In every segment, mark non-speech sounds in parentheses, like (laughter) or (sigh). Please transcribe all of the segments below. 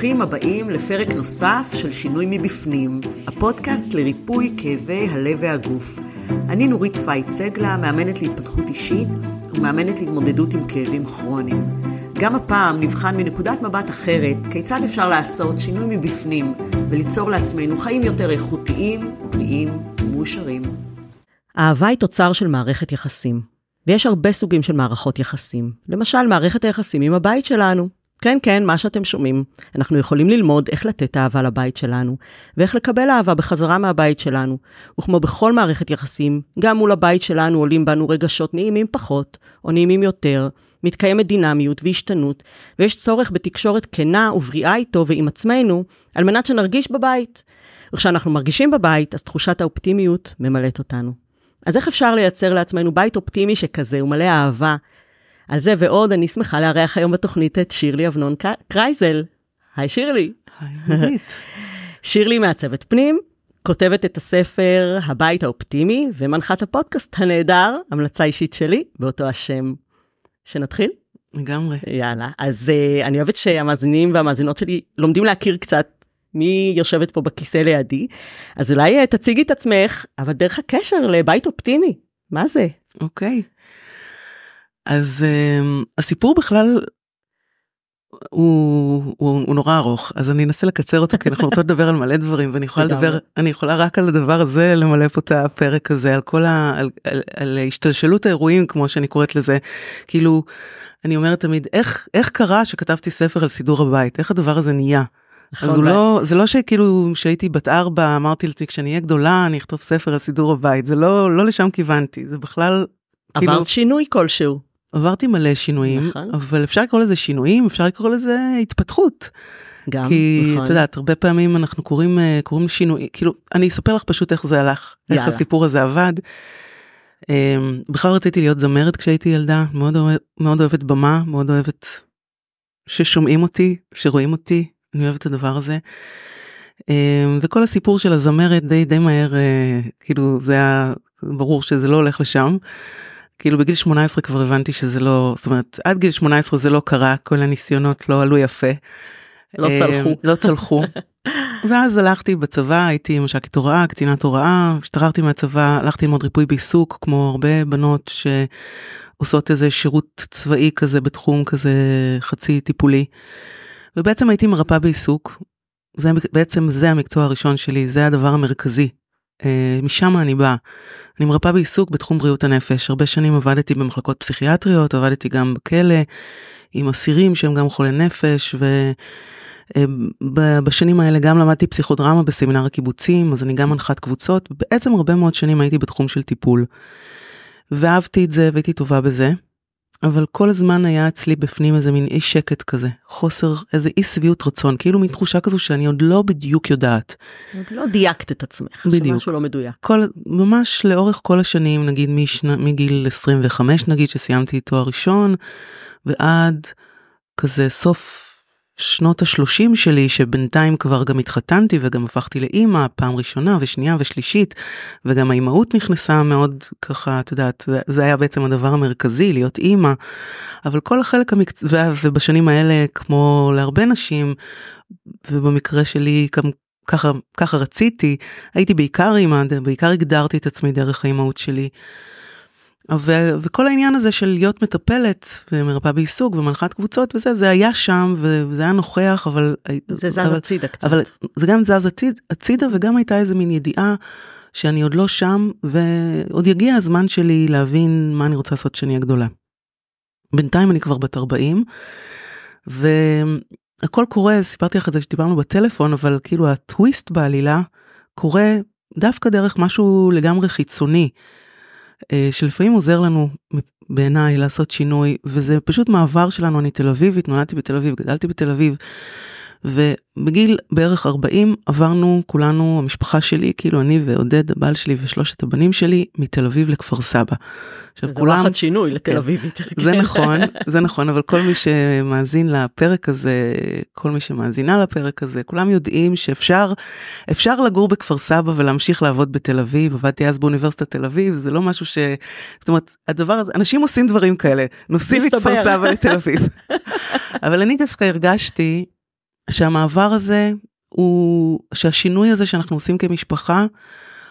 ברוכים הבאים לפרק נוסף של שינוי מבפנים, הפודקאסט לריפוי כאבי הלב והגוף. אני נורית פייט סגלה, מאמנת להתפתחות אישית ומאמנת להתמודדות עם כאבים כרוניים. גם הפעם נבחן מנקודת מבט אחרת כיצד אפשר לעשות שינוי מבפנים וליצור לעצמנו חיים יותר איכותיים, בריאים ומאושרים. אהבה היא תוצר של מערכת יחסים, ויש הרבה סוגים של מערכות יחסים. למשל, מערכת היחסים עם הבית שלנו. כן, כן, מה שאתם שומעים. אנחנו יכולים ללמוד איך לתת אהבה לבית שלנו, ואיך לקבל אהבה בחזרה מהבית שלנו. וכמו בכל מערכת יחסים, גם מול הבית שלנו עולים בנו רגשות נעימים פחות, או נעימים יותר, מתקיימת דינמיות והשתנות, ויש צורך בתקשורת כנה ובריאה איתו ועם עצמנו, על מנת שנרגיש בבית. וכשאנחנו מרגישים בבית, אז תחושת האופטימיות ממלאת אותנו. אז איך אפשר לייצר לעצמנו בית אופטימי שכזה ומלא אהבה, על זה ועוד, אני שמחה לארח היום בתוכנית את שירלי אבנון קרייזל. היי שירלי. היי. (laughs) שירלי מעצבת פנים, כותבת את הספר הבית האופטימי ומנחת הפודקאסט הנהדר, המלצה אישית שלי, באותו השם. שנתחיל? לגמרי. יאללה. אז uh, אני אוהבת שהמאזינים והמאזינות שלי לומדים להכיר קצת מי יושבת פה בכיסא לידי. אז אולי uh, תציגי את עצמך, אבל דרך הקשר לבית אופטימי. מה זה? אוקיי. Okay. אז uh, הסיפור בכלל הוא, הוא, הוא נורא ארוך אז אני אנסה לקצר אותו כי אנחנו רוצות לדבר על מלא דברים ואני יכולה לדבר אני יכולה רק על הדבר הזה למלא פה את הפרק הזה על כל ה... על, על, על השתלשלות האירועים כמו שאני קוראת לזה כאילו אני אומרת תמיד איך איך קרה שכתבתי ספר על סידור הבית איך הדבר הזה נהיה. נכון, אז הוא לא זה לא שכאילו שהייתי בת ארבע אמרתי לעצמי כשאני אהיה גדולה אני אכתוב ספר על סידור הבית זה לא לא לשם כיוונתי זה בכלל. עברת כאילו... שינוי כלשהו. עברתי מלא שינויים, נכון. אבל אפשר לקרוא לזה שינויים, אפשר לקרוא לזה התפתחות. גם, כי נכון. את יודעת, הרבה פעמים אנחנו קוראים, אה, קוראים שינוי, כאילו, אני אספר לך פשוט איך זה הלך, יאללה. איך הסיפור הזה עבד. אמ, בכלל רציתי להיות זמרת כשהייתי ילדה, מאוד, אוהב, מאוד אוהבת במה, מאוד אוהבת ששומעים אותי, שרואים אותי, אני אוהבת את הדבר הזה. אמ, וכל הסיפור של הזמרת די די מהר, אה, כאילו זה היה ברור שזה לא הולך לשם. כאילו בגיל 18 כבר הבנתי שזה לא, זאת אומרת, עד גיל 18 זה לא קרה, כל הניסיונות לא עלו יפה. לא אה, צלחו. לא צלחו. (laughs) ואז הלכתי בצבא, הייתי מש"קית הוראה, קצינת הוראה, השתחררתי מהצבא, הלכתי ללמוד ריפוי בעיסוק, כמו הרבה בנות שעושות איזה שירות צבאי כזה בתחום כזה חצי טיפולי. ובעצם הייתי מרפאה בעיסוק, זה בעצם זה המקצוע הראשון שלי, זה הדבר המרכזי משם אני באה. אני מרפאה בעיסוק בתחום בריאות הנפש. הרבה שנים עבדתי במחלקות פסיכיאטריות, עבדתי גם בכלא עם אסירים שהם גם חולי נפש, ובשנים אה, האלה גם למדתי פסיכודרמה בסמינר הקיבוצים, אז אני גם מנחת קבוצות. בעצם הרבה מאוד שנים הייתי בתחום של טיפול. ואהבתי את זה והייתי טובה בזה. אבל כל הזמן היה אצלי בפנים איזה מין אי שקט כזה, חוסר, איזה אי שביעות רצון, כאילו מין תחושה כזו שאני עוד לא בדיוק יודעת. עוד לא דייקת את עצמך, בדיוק. שמשהו לא מדויק. כל, ממש לאורך כל השנים, נגיד משנה, מגיל 25 נגיד שסיימתי תואר ראשון, ועד כזה סוף שנות השלושים שלי שבינתיים כבר גם התחתנתי וגם הפכתי לאימא פעם ראשונה ושנייה ושלישית וגם האימהות נכנסה מאוד ככה את יודעת זה היה בעצם הדבר המרכזי להיות אימא אבל כל החלק המקצוע ובשנים האלה כמו להרבה נשים ובמקרה שלי גם ככה ככה רציתי הייתי בעיקר אימא בעיקר הגדרתי את עצמי דרך האימהות שלי. ו- וכל העניין הזה של להיות מטפלת ומרפאה בעיסוק ומנחת קבוצות וזה, זה היה שם וזה היה נוכח, אבל... זה זז הצידה קצת. אבל זה גם זז הציד, הצידה וגם הייתה איזה מין ידיעה שאני עוד לא שם ועוד יגיע הזמן שלי להבין מה אני רוצה לעשות כשאני אהיה גדולה. בינתיים אני כבר בת 40 והכל קורה, סיפרתי לך את זה כשדיברנו בטלפון, אבל כאילו הטוויסט בעלילה קורה דווקא דרך משהו לגמרי חיצוני. אה, שלפעמים עוזר לנו בעיניי לעשות שינוי וזה פשוט מעבר שלנו. אני תל אביבית נולדתי בתל אביב גדלתי בתל אביב ובגיל בערך 40 עברנו כולנו, המשפחה שלי, כאילו אני ועודד, הבעל שלי ושלושת הבנים שלי, מתל אביב לכפר סבא. עכשיו זה כולם... זה וואחד שינוי לתל כן. אביבית. זה נכון, זה (laughs) נכון, אבל כל מי שמאזין לפרק הזה, כל מי שמאזינה לפרק הזה, כולם יודעים שאפשר אפשר לגור בכפר סבא ולהמשיך לעבוד בתל אביב, עבדתי אז באוניברסיטת תל אביב, זה לא משהו ש... זאת אומרת, הדבר הזה, אנשים עושים דברים כאלה, נוסעים מכפר סבא לתל אביב. (laughs) אבל אני דווקא הרגשתי שהמעבר הזה הוא, שהשינוי הזה שאנחנו עושים כמשפחה,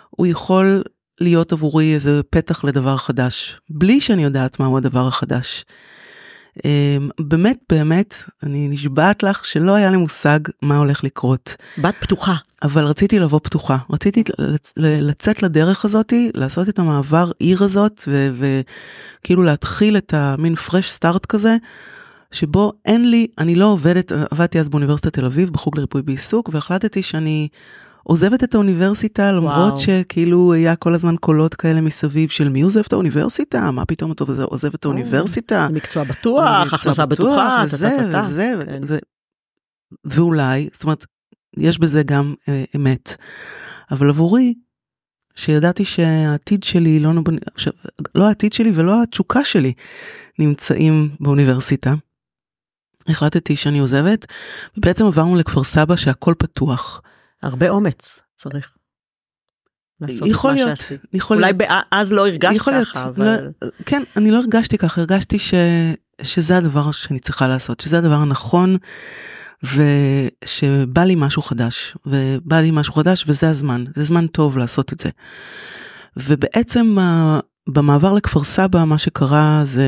הוא יכול להיות עבורי איזה פתח לדבר חדש, בלי שאני יודעת מהו הדבר החדש. אמ, באמת באמת אני נשבעת לך שלא היה לי מושג מה הולך לקרות. בת פתוחה. אבל רציתי לבוא פתוחה רציתי לצאת לדרך הזאתי לעשות את המעבר עיר הזאת וכאילו להתחיל את המין פרש סטארט כזה. שבו אין לי אני לא עובדת עבדתי אז באוניברסיטת תל אביב בחוג לריפוי בעיסוק והחלטתי שאני עוזבת את האוניברסיטה למרות וואו. שכאילו היה כל הזמן קולות כאלה מסביב של מי עוזב את האוניברסיטה מה פתאום אתה עוזב את האוניברסיטה. מקצוע בטוח הכנסה בטוחה וזה וזה כן. וזה ואולי זאת אומרת יש בזה גם אה, אמת אבל עבורי שידעתי שהעתיד שלי לא עכשיו לא העתיד שלי ולא התשוקה שלי נמצאים באוניברסיטה. החלטתי שאני עוזבת ובעצם עברנו לכפר סבא שהכל פתוח. הרבה אומץ צריך. יכול להיות, יכול אולי להיות. אז לא הרגשת ככה, להיות, אבל... לא, כן, אני לא הרגשתי ככה, הרגשתי ש, שזה הדבר שאני צריכה לעשות, שזה הדבר הנכון, ושבא לי משהו חדש, ובא לי משהו חדש וזה הזמן, זה זמן טוב לעשות את זה. ובעצם במעבר לכפר סבא מה שקרה זה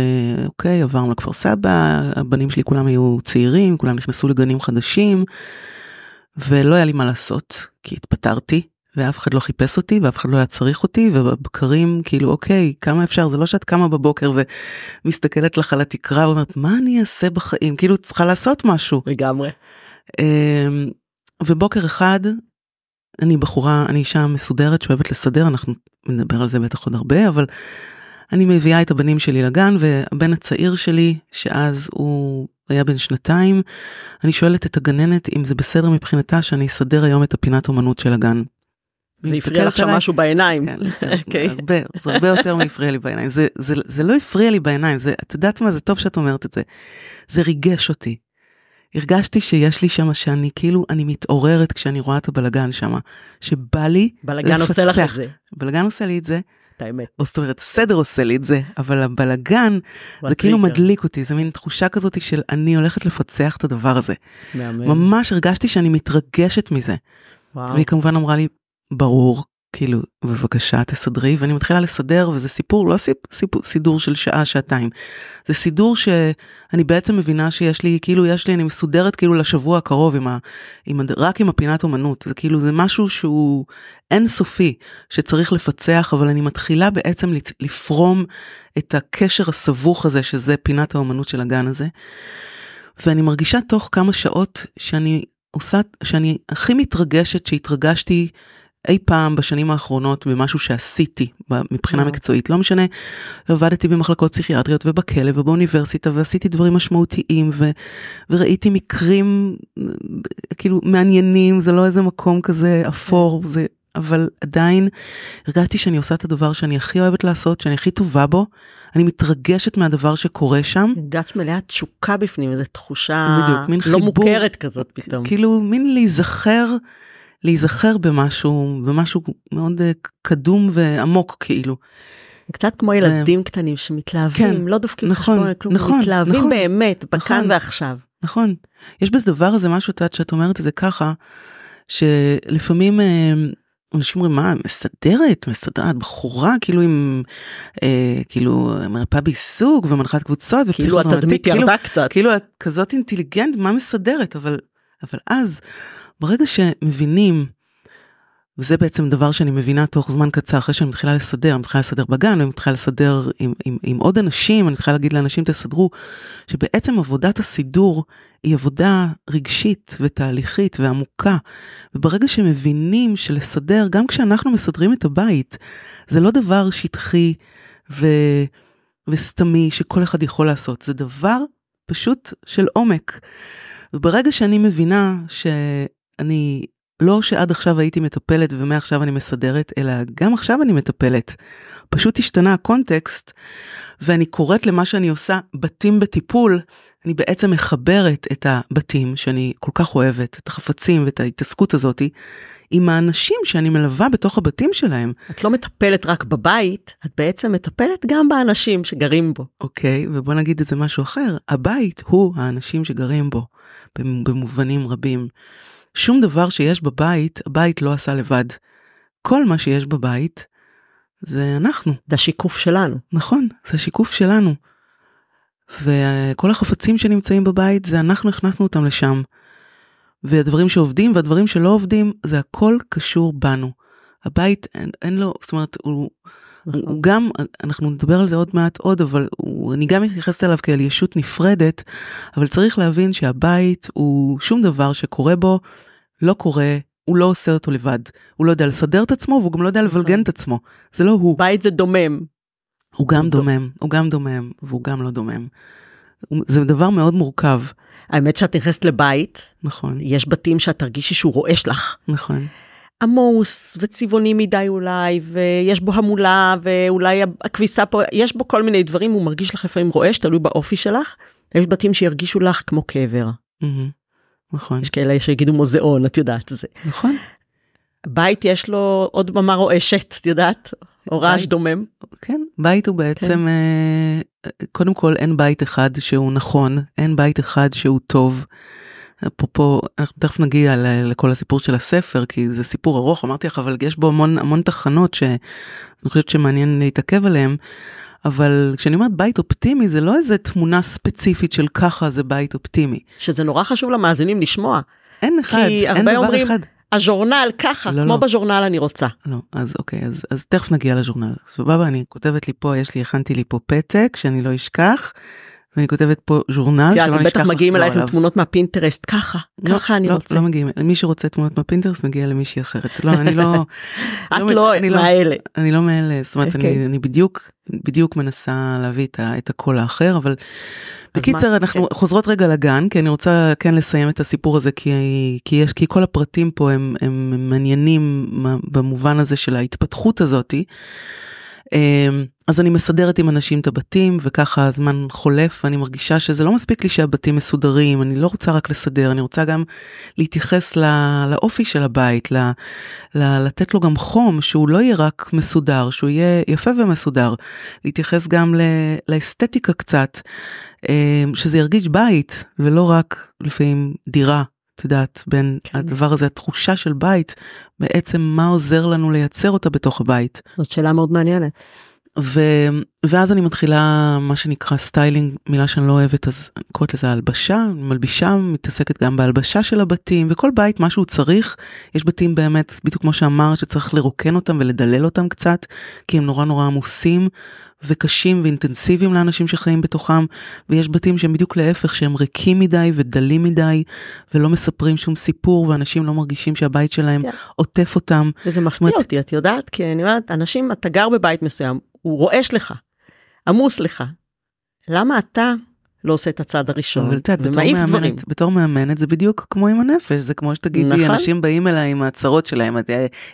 אוקיי עברנו לכפר סבא הבנים שלי כולם היו צעירים כולם נכנסו לגנים חדשים. ולא היה לי מה לעשות, כי התפטרתי, ואף אחד לא חיפש אותי, ואף אחד לא היה צריך אותי, ובבקרים כאילו אוקיי, כמה אפשר, זה לא שאת קמה בבוקר ומסתכלת לך על התקרה ואומרת, מה אני אעשה בחיים? כאילו צריכה לעשות משהו. לגמרי. אמ, ובוקר אחד, אני בחורה, אני אישה מסודרת שאוהבת לסדר, אנחנו נדבר על זה בטח עוד הרבה, אבל אני מביאה את הבנים שלי לגן, והבן הצעיר שלי, שאז הוא היה בן שנתיים, אני שואלת את הגננת אם זה בסדר מבחינתה שאני אסדר היום את הפינת אומנות של הגן. זה הפריע לך שם משהו בעיניים. כן, כן, (laughs) אוקיי. הרבה, זה הרבה יותר מהפריע לי בעיניים. זה, זה, זה לא הפריע לי בעיניים, זה, את יודעת מה, זה טוב שאת אומרת את זה. זה ריגש אותי. הרגשתי שיש לי שם שאני כאילו אני מתעוררת כשאני רואה את הבלגן שם שבא לי בלגן לפצח. עושה לך את זה בלגן עושה לי את זה את האמת. זאת אומרת, הסדר עושה לי את זה, אבל הבלגן, זה כאילו מדליק אותי, זה מין תחושה כזאת של אני הולכת לפצח את הדבר הזה. מאמן. ממש הרגשתי שאני מתרגשת מזה. וואו. והיא כמובן אמרה לי, ברור, כאילו בבקשה תסדרי ואני מתחילה לסדר וזה סיפור לא סיפור סידור של שעה שעתיים זה סידור שאני בעצם מבינה שיש לי כאילו יש לי אני מסודרת כאילו לשבוע הקרוב עם ה, עם ה, רק עם הפינת אומנות זה כאילו זה משהו שהוא אינסופי שצריך לפצח אבל אני מתחילה בעצם לפרום את הקשר הסבוך הזה שזה פינת האומנות של הגן הזה. ואני מרגישה תוך כמה שעות שאני עושה שאני הכי מתרגשת שהתרגשתי אי פעם בשנים האחרונות במשהו שעשיתי מבחינה מקצועית לא משנה. עבדתי במחלקות פסיכיאטריות ובכלא ובאוניברסיטה ועשיתי דברים משמעותיים ו, וראיתי מקרים כאילו מעניינים זה לא איזה מקום כזה אפור זה אבל עדיין הרגשתי שאני עושה את הדבר שאני הכי אוהבת לעשות שאני הכי טובה בו. אני מתרגשת מהדבר שקורה שם. הרגשת מלאה תשוקה בפנים איזו תחושה בדיוק, לא חיבור, מוכרת כזאת פתאום. כאילו מין להיזכר. להיזכר במשהו, במשהו מאוד אה, קדום ועמוק כאילו. קצת כמו ילדים קטנים שמתלהבים, כן, לא דופקים נכון, חשבון, כלום, נכון, מתלהבים נכון, באמת, בכאן נכון, ועכשיו. נכון, יש בדבר הזה משהו, את יודעת, שאת אומרת את זה ככה, שלפעמים אה, אנשים אומרים, מה, מסדרת, מסדרת, בחורה, כאילו עם, אה, כאילו, מרפאה בעיסוק ומנחת קבוצות, כאילו התדמית ירדה כאילו, קצת. כאילו את כזאת אינטליגנט, מה מסדרת, אבל, אבל אז, ברגע שמבינים, וזה בעצם דבר שאני מבינה תוך זמן קצר אחרי שאני מתחילה לסדר, אני מתחילה לסדר בגן, אני מתחילה לסדר עם, עם, עם עוד אנשים, אני מתחילה להגיד לאנשים תסדרו, שבעצם עבודת הסידור היא עבודה רגשית ותהליכית ועמוקה. וברגע שמבינים שלסדר, גם כשאנחנו מסדרים את הבית, זה לא דבר שטחי ו... וסתמי שכל אחד יכול לעשות, זה דבר פשוט של עומק. וברגע שאני מבינה ש... אני לא שעד עכשיו הייתי מטפלת ומעכשיו אני מסדרת, אלא גם עכשיו אני מטפלת. פשוט השתנה הקונטקסט, ואני קוראת למה שאני עושה בתים בטיפול, אני בעצם מחברת את הבתים שאני כל כך אוהבת, את החפצים ואת ההתעסקות הזאתי, עם האנשים שאני מלווה בתוך הבתים שלהם. את לא מטפלת רק בבית, את בעצם מטפלת גם באנשים שגרים בו. אוקיי, ובוא נגיד את זה משהו אחר, הבית הוא האנשים שגרים בו, במובנים רבים. שום דבר שיש בבית, הבית לא עשה לבד. כל מה שיש בבית, זה אנחנו. זה השיקוף שלנו. נכון, זה השיקוף שלנו. וכל החפצים שנמצאים בבית, זה אנחנו הכנסנו אותם לשם. והדברים שעובדים והדברים שלא עובדים, זה הכל קשור בנו. הבית אין, אין לו, זאת אומרת, הוא. הוא גם, אנחנו נדבר על זה עוד מעט עוד, אבל הוא, אני גם מתייחסת אליו כאל ישות נפרדת, אבל צריך להבין שהבית הוא שום דבר שקורה בו, לא קורה, הוא לא עושה אותו לבד. הוא לא יודע לסדר את עצמו והוא גם לא יודע לבלגן. את עצמו. זה לא הוא. בית זה דומם. הוא גם דומם, הוא גם דומם והוא גם לא דומם. זה דבר מאוד מורכב. האמת שאת נכנסת לבית, נכון. יש בתים שאת תרגישי שהוא רועש לך. נכון. עמוס וצבעוני מדי אולי, ויש בו המולה, ואולי הכביסה פה, יש בו כל מיני דברים, הוא מרגיש לך לפעמים רועש, תלוי באופי שלך. יש בתים שירגישו לך כמו קבר. נכון. יש כאלה שיגידו מוזיאון, את יודעת זה. נכון. בית יש לו עוד במה רועשת, את יודעת? או רעש דומם. כן, בית הוא בעצם, כן. אה, קודם כל אין בית אחד שהוא נכון, אין בית אחד שהוא טוב. אפרופו, אנחנו תכף נגיע לכל הסיפור של הספר, כי זה סיפור ארוך, אמרתי לך, אבל יש בו המון המון תחנות שאני חושבת שמעניין להתעכב עליהן. אבל כשאני אומרת בית אופטימי, זה לא איזה תמונה ספציפית של ככה זה בית אופטימי. שזה נורא חשוב למאזינים לשמוע. אין אחד, אין דבר אומרים, אחד. הז'ורנל ככה, לא, כמו לא. בז'ורנל אני רוצה. לא, אז אוקיי, אז, אז תכף נגיע לז'ורנל. סבבה, אני כותבת לי פה, יש לי, הכנתי לי פה פתק שאני לא אשכח. ואני כותבת פה ז'ורנל שלא נשכח לחזור עליו. בטח מגיעים אלייך עם תמונות מהפינטרסט ככה, לא, ככה אני לא, רוצה. לא מגיעים, מי שרוצה תמונות מהפינטרסט מגיע למישהי אחרת. לא, אני לא... (laughs) את לא, לא אני מאלה. אני לא מאלה, זאת אומרת, אני, אני בדיוק, בדיוק מנסה להביא את, את הקול האחר, אבל בקיצר, אנחנו כן. חוזרות רגע לגן, כי אני רוצה כן לסיים את הסיפור הזה, כי, כי יש, כי כל הפרטים פה הם, הם מעניינים במובן הזה של ההתפתחות הזאתי. אמ, אז אני מסדרת עם אנשים את הבתים וככה הזמן חולף ואני מרגישה שזה לא מספיק לי שהבתים מסודרים אני לא רוצה רק לסדר אני רוצה גם להתייחס לא, לאופי של הבית ל, ל, לתת לו גם חום שהוא לא יהיה רק מסודר שהוא יהיה יפה ומסודר. להתייחס גם ל, לאסתטיקה קצת אמ, שזה ירגיש בית ולא רק לפעמים דירה את יודעת, בין כן. הדבר הזה, התחושה של בית, בעצם מה עוזר לנו לייצר אותה בתוך הבית. זאת שאלה מאוד מעניינת. ו... ואז אני מתחילה מה שנקרא styling, מילה שאני לא אוהבת, אז אני קוראת לזה הלבשה, מלבישה, מתעסקת גם בהלבשה של הבתים, וכל בית מה שהוא צריך, יש בתים באמת, בדיוק כמו שאמרת, שצריך לרוקן אותם ולדלל אותם קצת, כי הם נורא נורא עמוסים, וקשים ואינטנסיביים לאנשים שחיים בתוכם, ויש בתים שהם בדיוק להפך, שהם ריקים מדי ודלים מדי, ולא מספרים שום סיפור, ואנשים לא מרגישים שהבית שלהם yeah. כן. עוטף אותם. וזה מפתיע אומרת... אותי, את יודעת? כי אני אומרת, אנשים, אתה גר בבית מסוים, הוא רועש לך, עמוס לך. למה אתה לא עושה את הצעד הראשון, אבל את יודעת, בתור מאמנת, בתור מאמנת זה בדיוק כמו עם הנפש, זה כמו שתגידי, נכון. אנשים באים אליי עם הצרות שלהם,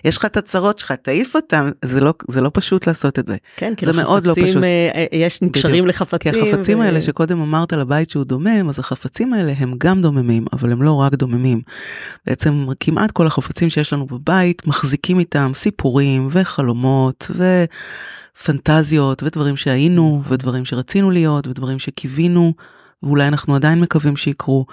יש לך את הצרות שלך, תעיף אותם, זה לא, זה לא פשוט לעשות את זה. כן, כי לחפצים, לא אה, יש נקשרים לחפצים. כי החפצים ו... האלה שקודם אמרת על הבית שהוא דומם, אז החפצים האלה הם גם דוממים, אבל הם לא רק דוממים. בעצם כמעט כל החפצים שיש לנו בבית מחזיקים איתם סיפורים וחלומות ו... פנטזיות ודברים שהיינו ודברים שרצינו להיות ודברים שקיווינו ואולי אנחנו עדיין מקווים שיקרו.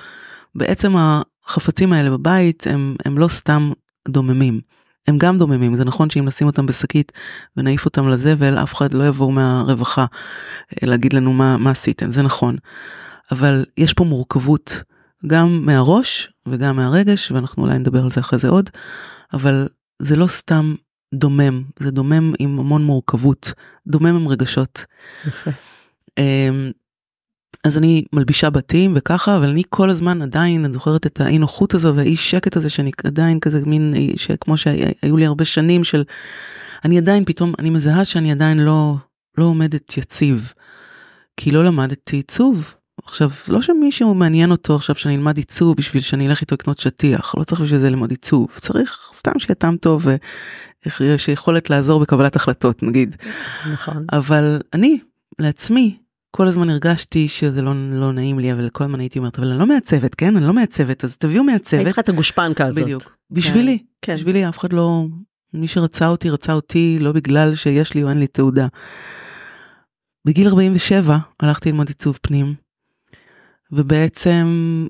בעצם החפצים האלה בבית הם, הם לא סתם דוממים. הם גם דוממים, זה נכון שאם נשים אותם בשקית ונעיף אותם לזבל, אף אחד לא יבוא מהרווחה אה, להגיד לנו מה, מה עשיתם, זה נכון. אבל יש פה מורכבות גם מהראש וגם מהרגש, ואנחנו אולי נדבר על זה אחרי זה עוד, אבל זה לא סתם דומם, זה דומם עם המון מורכבות, דומם עם רגשות. יפה. אמ, אז אני מלבישה בתים וככה, אבל אני כל הזמן עדיין, אני זוכרת את האי נוחות הזו והאי שקט הזה שאני עדיין כזה מין, כמו שהיו לי הרבה שנים של, אני עדיין פתאום, אני מזהה שאני עדיין לא, לא עומדת יציב. כי לא למדתי עיצוב, עכשיו, לא שמישהו מעניין אותו עכשיו שאני אלמד עיצוב בשביל שאני אלך איתו לקנות שטיח, לא צריך בשביל זה ללמוד עיצוב, צריך סתם שיהיה טעם טוב ויש יכולת לעזור בקבלת החלטות נגיד. נכון. אבל אני, לעצמי, כל הזמן הרגשתי שזה לא, לא נעים לי, אבל כל הזמן הייתי אומרת, אבל אני לא מעצבת, כן? אני לא מעצבת, אז תביאו מעצבת. היית צריכה את הגושפנקה הזאת. בדיוק. בשבילי, כן. בשבילי אף אחד לא, מי שרצה אותי, רצה אותי, לא בגלל שיש לי או אין לי תעודה. בגיל 47 הלכתי ללמוד עיצוב פנים, ובעצם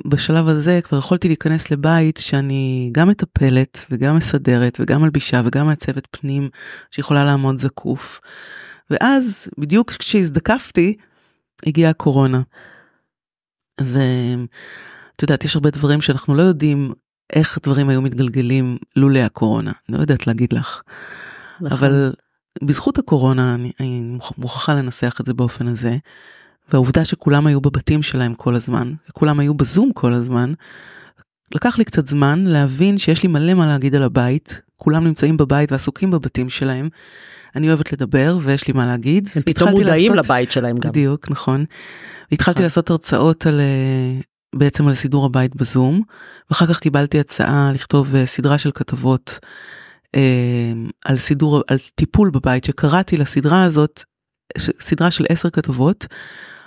בשלב הזה כבר יכולתי להיכנס לבית שאני גם מטפלת וגם מסדרת וגם מלבישה וגם מעצבת פנים שיכולה לעמוד זקוף. ואז בדיוק כשהזדקפתי הגיעה הקורונה. ואת יודעת יש הרבה דברים שאנחנו לא יודעים איך דברים היו מתגלגלים לולא הקורונה לא יודעת להגיד לך. נכון. אבל בזכות הקורונה אני, אני מוכרחה לנסח את זה באופן הזה. והעובדה שכולם היו בבתים שלהם כל הזמן וכולם היו בזום כל הזמן. לקח לי קצת זמן להבין שיש לי מלא מה להגיד על הבית כולם נמצאים בבית ועסוקים בבתים שלהם. אני אוהבת לדבר ויש לי מה להגיד. הם פתאום התחלתי מודעים לעשות- לבית שלהם גם. בדיוק נכון. והתחלתי נכון. לעשות הרצאות על אה, בעצם על סידור הבית בזום ואחר כך קיבלתי הצעה לכתוב אה, סדרה של כתבות אה, על סידור על טיפול בבית שקראתי לסדרה הזאת סדרה של עשר כתבות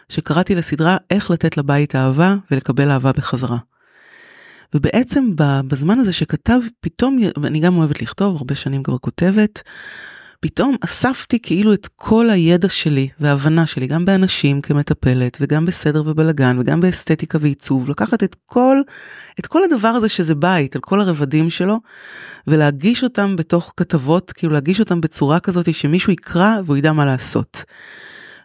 שקראתי לסדרה איך לתת לבית אהבה ולקבל אהבה בחזרה. ובעצם בזמן הזה שכתב פתאום ואני גם אוהבת לכתוב הרבה שנים כבר כותבת פתאום אספתי כאילו את כל הידע שלי וההבנה שלי גם באנשים כמטפלת וגם בסדר ובלגן וגם באסתטיקה ועיצוב לקחת את כל את כל הדבר הזה שזה בית על כל הרבדים שלו ולהגיש אותם בתוך כתבות כאילו להגיש אותם בצורה כזאת שמישהו יקרא והוא ידע מה לעשות.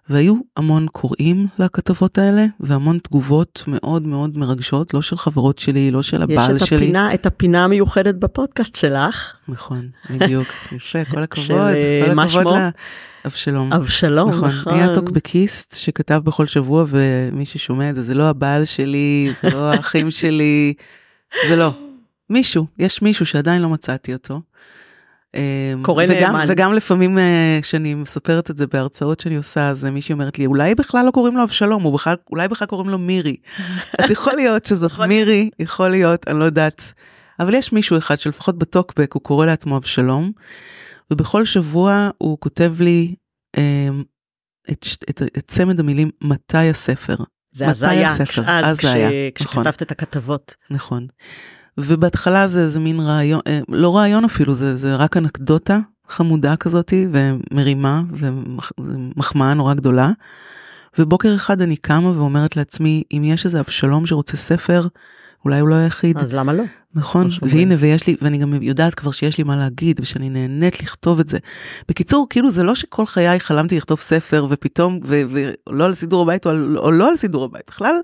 והיו המון קוראים לכתבות האלה והמון תגובות מאוד מאוד מרגשות לא של חברות שלי לא של יש הבעל את שלי. הפינה, את הפינה המיוחדת בפודקאסט שלך, נכון בדיוק (laughs) יפה כל הכבוד של, אה, כל הכבוד שמו? לאבשלום. אבשלום, נכון, נכון. היה טוקבקיסט שכתב בכל שבוע ומי ששומע את זה זה לא הבעל שלי זה לא האחים שלי זה לא מישהו יש מישהו שעדיין לא מצאתי אותו. אה, קורא נאמן. וגם לפעמים אה, כשאני מספרת את זה בהרצאות שאני עושה אז מישהי אומרת לי אולי בכלל לא קוראים לו אבשלום בכלל אולי בכלל קוראים לו מירי (laughs) אז יכול להיות שזאת מירי יכול להיות אני לא יודעת אבל יש מישהו אחד שלפחות בטוקבק הוא קורא לעצמו אבשלום ובכל שבוע הוא כותב לי אה, את, את, את צמד המילים מתי הספר זה מתי אז? אז זה היה, כש- נכון. כשכתבת את הכתבות. נכון. ובהתחלה זה זה מין רעיון אה, לא רעיון אפילו זה זה רק אנקדוטה חמודה כזאתי ומרימה ומחמאה נורא גדולה. ובוקר אחד אני קמה ואומרת לעצמי אם יש איזה אבשלום שרוצה ספר אולי הוא לא היחיד אז למה לא? נכון. והנה ויש לי ואני גם יודעת כבר שיש לי מה להגיד ושאני נהנית לכתוב את זה. בקיצור כאילו זה לא שכל חיי חלמתי לכתוב ספר ופתאום ולא על סידור הבית או, על, או לא על סידור הבית בכלל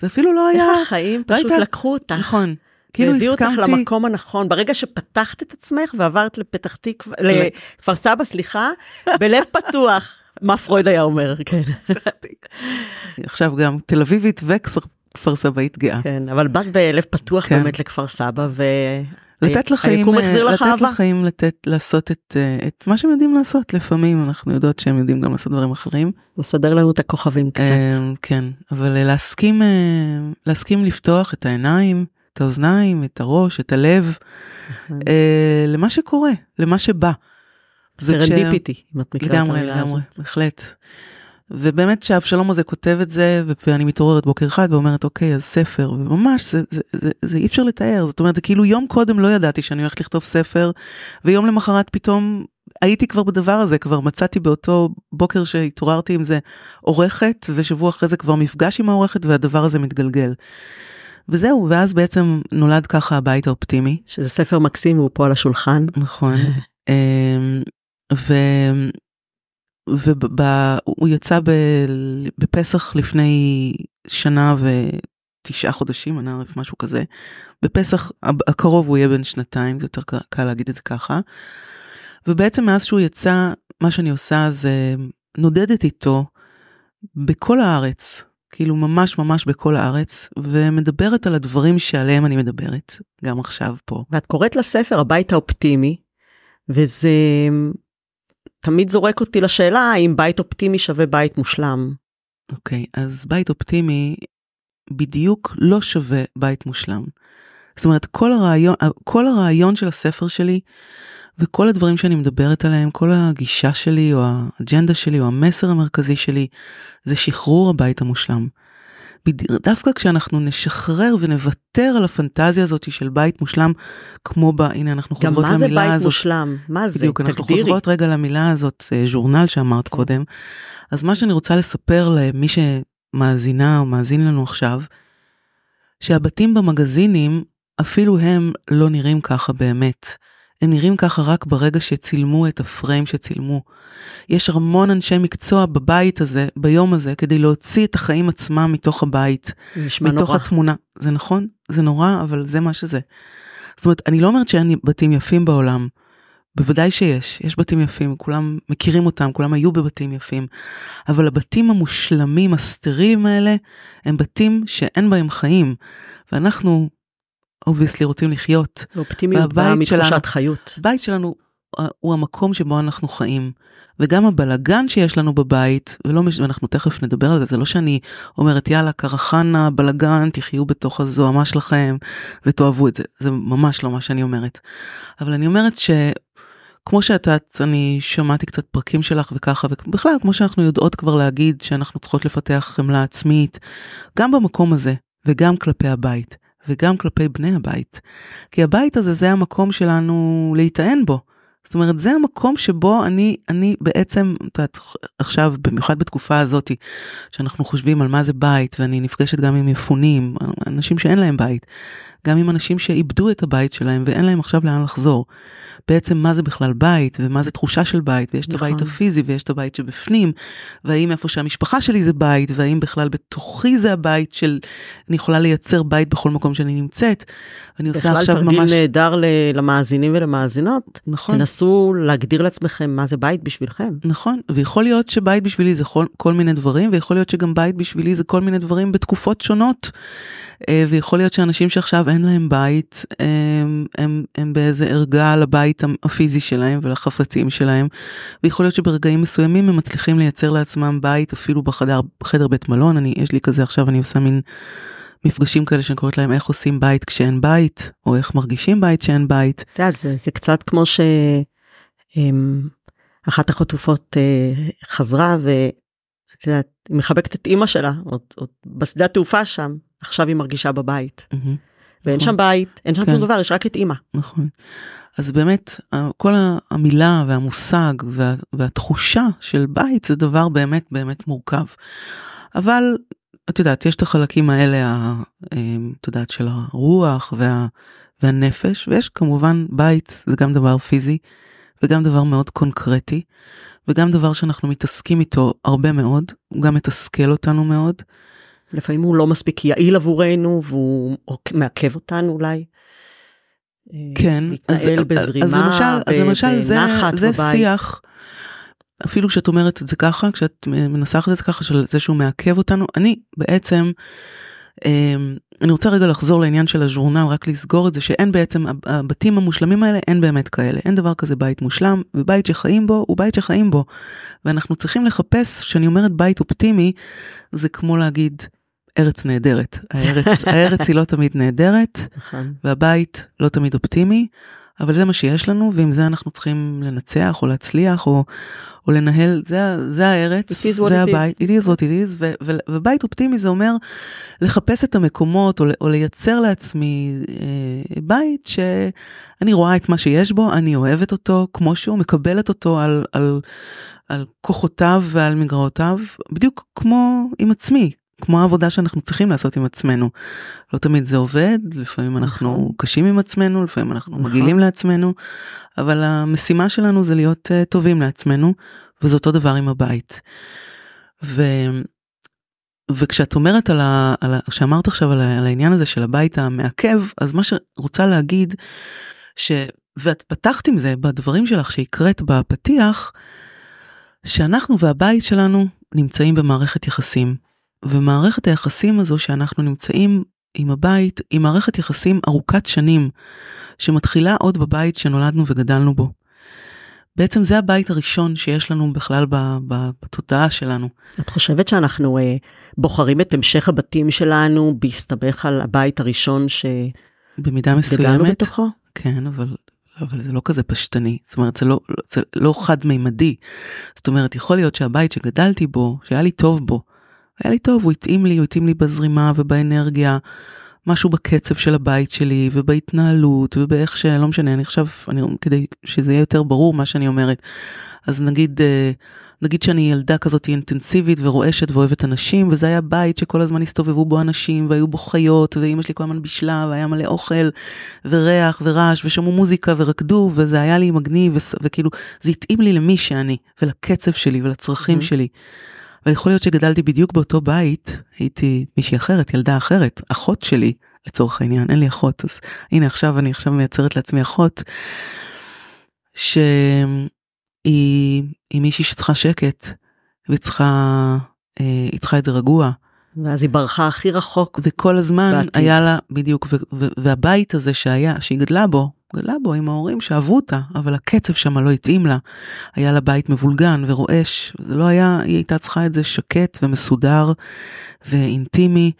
זה אפילו לא היה איך החיים לא פשוט הייתה- לקחו אותך. נכון כאילו והביאו אותך הסכמתי למקום הנכון ברגע שפתחת את עצמך ועברת לפתח תקווה, לכפר סבא סליחה, (laughs) בלב פתוח. מה פרויד היה אומר, כן. (laughs) עכשיו גם תל אביבית וכפר סבאית גאה. כן, אבל באת בלב פתוח כן. באמת לכפר סבא, ו... לתת לחיים, לך לתת. לחיים לתת לעשות את, אה, את מה שהם יודעים לעשות לפעמים אנחנו יודעות שהם יודעים גם לעשות דברים אחרים. לסדר לנו את הכוכבים קצת. אה, כן אבל אה, להסכים אה, להסכים לפתוח את העיניים את האוזניים את הראש את הלב. אה, למה שקורה למה שבא. serendipity, אם את מכירה את לגמרי המילה לגמרי הזאת. בהחלט. ובאמת שאבשלום הזה כותב את זה ואני מתעוררת בוקר אחד ואומרת אוקיי אז ספר וממש זה, זה, זה, זה אי אפשר לתאר זאת אומרת זה כאילו יום קודם לא ידעתי שאני הולכת לכתוב ספר ויום למחרת פתאום הייתי כבר בדבר הזה כבר מצאתי באותו בוקר שהתעוררתי עם זה עורכת ושבוע אחרי זה כבר מפגש עם העורכת והדבר הזה מתגלגל. וזהו ואז בעצם נולד ככה הבית האופטימי שזה ספר מקסים והוא פה על השולחן. נכון. (laughs) אמ, ו... והוא יצא ב... בפסח לפני שנה ותשעה חודשים, אני ערף משהו כזה. בפסח הקרוב הוא יהיה בן שנתיים, זה יותר קל- קל להגיד את זה ככה. ובעצם מאז שהוא יצא, מה שאני עושה זה נודדת איתו בכל הארץ, כאילו ממש ממש בכל הארץ, ומדברת על הדברים שעליהם אני מדברת, גם עכשיו פה. ואת קוראת לספר הבית האופטימי, וזה תמיד זורק אותי לשאלה האם בית אופטימי שווה בית מושלם. אוקיי, אז בית אופטימי בדיוק לא שווה בית מושלם. זאת אומרת, כל הרעיון, כל הרעיון של הספר שלי, וכל הדברים שאני מדברת עליהם, כל הגישה שלי, או האג'נדה שלי, או המסר המרכזי שלי, זה שחרור הבית המושלם. דווקא כשאנחנו נשחרר ונוותר על הפנטזיה הזאת של בית מושלם, כמו ב... הנה אנחנו חוזרות למילה הזאת. גם מה זה בית מושלם? מה זה? בדיוק, אנחנו תגדירי. חוזרות רגע למילה הזאת, אה, ז'ורנל שאמרת כן. קודם. אז מה שאני רוצה לספר למי שמאזינה או מאזין לנו עכשיו, שהבתים במגזינים, אפילו הם לא נראים ככה באמת. הם נראים ככה רק ברגע שצילמו את הפריים שצילמו. יש המון אנשי מקצוע בבית הזה, ביום הזה, כדי להוציא את החיים עצמם מתוך הבית. נשמע מתוך נורא. התמונה. זה נכון, זה נורא, אבל זה מה שזה. זאת אומרת, אני לא אומרת שאין בתים יפים בעולם. בוודאי שיש, יש בתים יפים, כולם מכירים אותם, כולם היו בבתים יפים. אבל הבתים המושלמים, הסטרילים האלה, הם בתים שאין בהם חיים. ואנחנו obviously רוצים לחיות. אופטימיות באה מתחושת חיות. בית שלנו אה, הוא המקום שבו אנחנו חיים. וגם הבלגן שיש לנו בבית, ולא מש... ואנחנו תכף נדבר על זה, זה לא שאני אומרת יאללה קרחנה, בלגן, תחיו בתוך הזוהמה שלכם ותאהבו את זה, זה ממש לא מה שאני אומרת. אבל אני אומרת ש... כמו שאת יודעת, אני שמעתי קצת פרקים שלך וככה, ובכלל, כמו שאנחנו יודעות כבר להגיד שאנחנו צריכות לפתח חמלה עצמית, גם במקום הזה וגם כלפי הבית. וגם כלפי בני הבית. כי הבית הזה זה המקום שלנו להיטען בו. זאת אומרת, זה המקום שבו אני, אני בעצם, את יודעת, עכשיו, במיוחד בתקופה הזאתי, שאנחנו חושבים על מה זה בית, ואני נפגשת גם עם מפונים, אנשים שאין להם בית, גם עם אנשים שאיבדו את הבית שלהם ואין להם עכשיו לאן לחזור. בעצם מה זה בכלל בית, ומה זה תחושה של בית, ויש נכון. את הבית נכון. הפיזי ויש את הבית שבפנים, והאם איפה שהמשפחה שלי זה בית, והאם בכלל בתוכי זה הבית של, אני יכולה לייצר בית בכל מקום שאני נמצאת. אני עושה עכשיו ממש... בכלל תרגיל נהדר למאזינים ולמאזינות. נכון. תנסו להגדיר לעצמכם מה זה בית בשבילכם. נכון, ויכול להיות שבית בשבילי זה כל, כל מיני דברים, ויכול להיות שגם בית בשבילי זה כל מיני דברים בתקופות שונות. אה, ויכול להיות שאנשים שעכשיו אין להם בית, הם, הם, הם באיזה ערגה לבית הפיזי שלהם ולחפצים שלהם, ויכול להיות שברגעים מסוימים הם מצליחים לייצר לעצמם בית אפילו בחדר בחדר בית מלון, אני, יש לי כזה עכשיו, אני עושה מין מפגשים כאלה שאני קוראת להם איך עושים בית כשאין בית, או איך מרגישים בית שאין בית. את יודעת, זה, זה קצת כמו שאחת החטופות אה, חזרה ואת יודעת, היא מחבקת את אימא שלה, עוד, עוד בשדה התעופה שם, עכשיו היא מרגישה בבית. Mm-hmm. ואין נכון. שם בית, אין שם כן. שום דבר, יש רק את אימא. נכון. אז באמת, כל המילה והמושג וה, והתחושה של בית זה דבר באמת באמת מורכב. אבל את יודעת, יש את החלקים האלה, את יודעת, של הרוח וה, והנפש, ויש כמובן בית, זה גם דבר פיזי, וגם דבר מאוד קונקרטי, וגם דבר שאנחנו מתעסקים איתו הרבה מאוד, הוא גם מתסכל אותנו מאוד. לפעמים הוא לא מספיק יעיל עבורנו והוא מעכב אותנו אולי. כן, להתנהל אז, בזרימה, אז למשל, ב- אז למשל זה, זה שיח, אפילו כשאת אומרת את זה ככה, כשאת מנסחת את זה ככה, של זה שהוא מעכב אותנו, אני בעצם, אמ, אני רוצה רגע לחזור לעניין של הז'ורנל, רק לסגור את זה, שאין בעצם, הבתים המושלמים האלה, אין באמת כאלה, אין דבר כזה בית מושלם, ובית שחיים בו, הוא בית שחיים בו. ואנחנו צריכים לחפש, כשאני אומרת בית אופטימי, זה כמו להגיד, ארץ נהדרת. הארץ, (laughs) הארץ היא לא תמיד נהדרת, נכון. והבית לא תמיד אופטימי, אבל זה מה שיש לנו, ועם זה אנחנו צריכים לנצח או להצליח או, או לנהל, זה, זה הארץ, זה הבית, it is what it is, ו, ו, ובית אופטימי זה אומר לחפש את המקומות או, או לייצר לעצמי אה, בית שאני רואה את מה שיש בו, אני אוהבת אותו כמו שהוא, מקבלת אותו על, על, על כוחותיו ועל מגרעותיו, בדיוק כמו עם עצמי, כמו העבודה שאנחנו צריכים לעשות עם עצמנו. לא תמיד זה עובד, לפעמים אנחנו נכון. קשים עם עצמנו, לפעמים אנחנו נכון. מגעילים לעצמנו, אבל המשימה שלנו זה להיות uh, טובים לעצמנו, וזה אותו דבר עם הבית. ו... וכשאת אומרת על ה... על ה... שאמרת עכשיו על, ה... על העניין הזה של הבית המעכב, אז מה שרוצה להגיד, ש... ואת פתחת עם זה בדברים שלך שהקראת בפתיח, שאנחנו והבית שלנו נמצאים במערכת יחסים. ומערכת היחסים הזו שאנחנו נמצאים עם הבית היא מערכת יחסים ארוכת שנים, שמתחילה עוד בבית שנולדנו וגדלנו בו. בעצם זה הבית הראשון שיש לנו בכלל בתודעה שלנו. את חושבת שאנחנו אה, בוחרים את המשך הבתים שלנו בהסתבך על הבית הראשון ש... במידה מסוימת. בתוכו? כן, אבל, אבל זה לא כזה פשטני. זאת אומרת, זה לא, זה לא חד-מימדי. זאת אומרת, יכול להיות שהבית שגדלתי בו, שהיה לי טוב בו, היה לי טוב, הוא התאים לי, הוא התאים לי בזרימה ובאנרגיה. משהו בקצב של הבית שלי ובהתנהלות ובאיך שלא משנה אני עכשיו אני כדי שזה יהיה יותר ברור מה שאני אומרת אז נגיד אה, נגיד שאני ילדה כזאת אינטנסיבית ורועשת ואוהבת אנשים וזה היה בית שכל הזמן הסתובבו בו אנשים והיו בו חיות ואימא שלי כל הזמן בישלה והיה מלא אוכל וריח ורעש ושמעו מוזיקה ורקדו וזה היה לי מגניב וכאילו זה התאים לי למי שאני ולקצב שלי ולצרכים mm-hmm. שלי. ויכול להיות שגדלתי בדיוק באותו בית, הייתי מישהי אחרת, ילדה אחרת, אחות שלי, לצורך העניין, אין לי אחות, אז הנה עכשיו אני עכשיו מייצרת לעצמי אחות, שהיא מישהי שצריכה שקט, וצריכה, אה, היא צריכה את זה רגוע. ואז היא ברחה הכי רחוק. וכל הזמן בעתיד. היה לה, בדיוק, והבית הזה שהיה, שהיא גדלה בו, גדלה בו עם ההורים שאהבו אותה, אבל הקצב שם לא התאים לה. היה לה בית מבולגן ורועש, זה לא היה, היא הייתה צריכה את זה שקט ומסודר ואינטימי.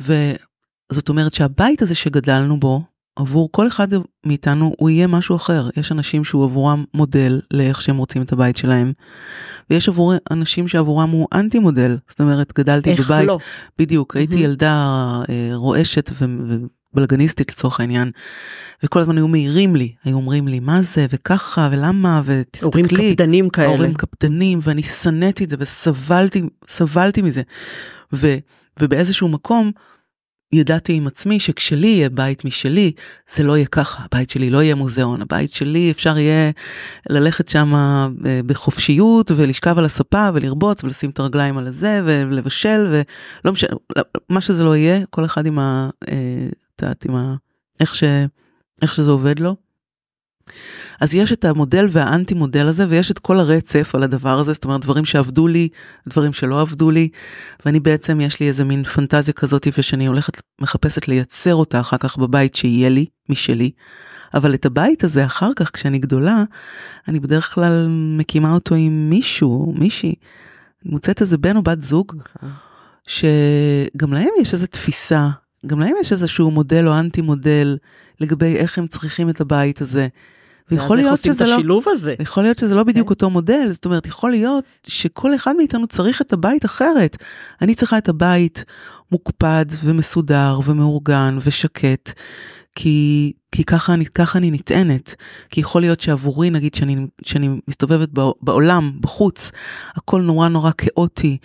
וזאת אומרת שהבית הזה שגדלנו בו, עבור כל אחד מאיתנו הוא יהיה משהו אחר. יש אנשים שהוא עבורם מודל לאיך שהם רוצים את הבית שלהם, ויש עבור אנשים שעבורם הוא אנטי מודל. זאת אומרת, גדלתי איך בבית, לא? בדיוק, הייתי ילדה אה, רועשת ו... בלגניסטית לצורך העניין, וכל הזמן היו מעירים לי, היו אומרים לי מה זה וככה ולמה ותסתכלי. הורים קפדנים כאלה. הורים קפדנים ואני שנאתי את זה וסבלתי, סבלתי מזה. ו, ובאיזשהו מקום ידעתי עם עצמי שכשלי יהיה בית משלי, זה לא יהיה ככה, הבית שלי לא יהיה מוזיאון, הבית שלי אפשר יהיה ללכת שם אה, בחופשיות ולשכב על הספה ולרבוץ ולשים את הרגליים על הזה ולבשל ולא משנה, מה שזה לא יהיה, כל אחד עם ה... את יודעת, עם ה... איך, ש... איך שזה עובד לו. אז יש את המודל והאנטי מודל הזה ויש את כל הרצף על הדבר הזה, זאת אומרת דברים שעבדו לי, דברים שלא עבדו לי, ואני בעצם יש לי איזה מין פנטזיה כזאת ושאני הולכת, מחפשת לייצר אותה אחר כך בבית שיהיה לי, משלי. אבל את הבית הזה אחר כך כשאני גדולה, אני בדרך כלל מקימה אותו עם מישהו, מישהי. מוצאת איזה בן או בת זוג, נכון. שגם להם יש איזו תפיסה גם להם יש איזשהו מודל או אנטי מודל לגבי איך הם צריכים את הבית הזה. ויכול להיות שזה לא, השילוב הזה. יכול להיות שזה לא בדיוק כן. אותו מודל, זאת אומרת, יכול להיות שכל אחד מאיתנו צריך את הבית אחרת. אני צריכה את הבית מוקפד ומסודר ומאורגן ושקט, כי, כי ככה, אני, ככה אני נטענת. כי יכול להיות שעבורי, נגיד, שאני, שאני מסתובבת בעולם, בחוץ, הכל נורא נורא כאוטי.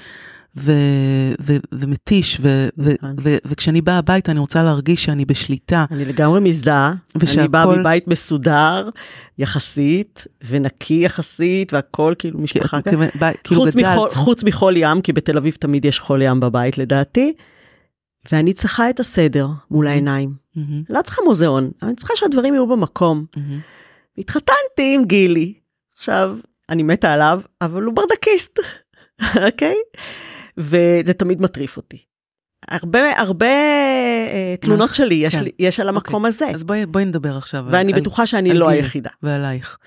ו- ו- ומתיש, ו- ו- נכון. ו- וכשאני באה הביתה אני רוצה להרגיש שאני בשליטה. אני לגמרי מזדהה, ושהכל... אני באה מבית מסודר יחסית, ונקי יחסית, והכל כאילו משפחה כ- כ- כאילו חוץ, מחול, חוץ מחול ים, כי בתל אביב תמיד יש חול ים בבית לדעתי, ואני צריכה את הסדר מול העיניים. Mm-hmm. לא צריכה מוזיאון, אני צריכה שהדברים יהיו במקום. Mm-hmm. התחתנתי עם גילי, עכשיו, אני מתה עליו, אבל הוא ברדקיסט, (laughs) אוקיי? okay? וזה תמיד מטריף אותי. הרבה הרבה אה, תלונות שלי יש, כן. לי, יש על המקום אוקיי. הזה. אז בואי, בואי נדבר עכשיו. ואני על, בטוחה שאני על לא גיל, היחידה. ועלייך.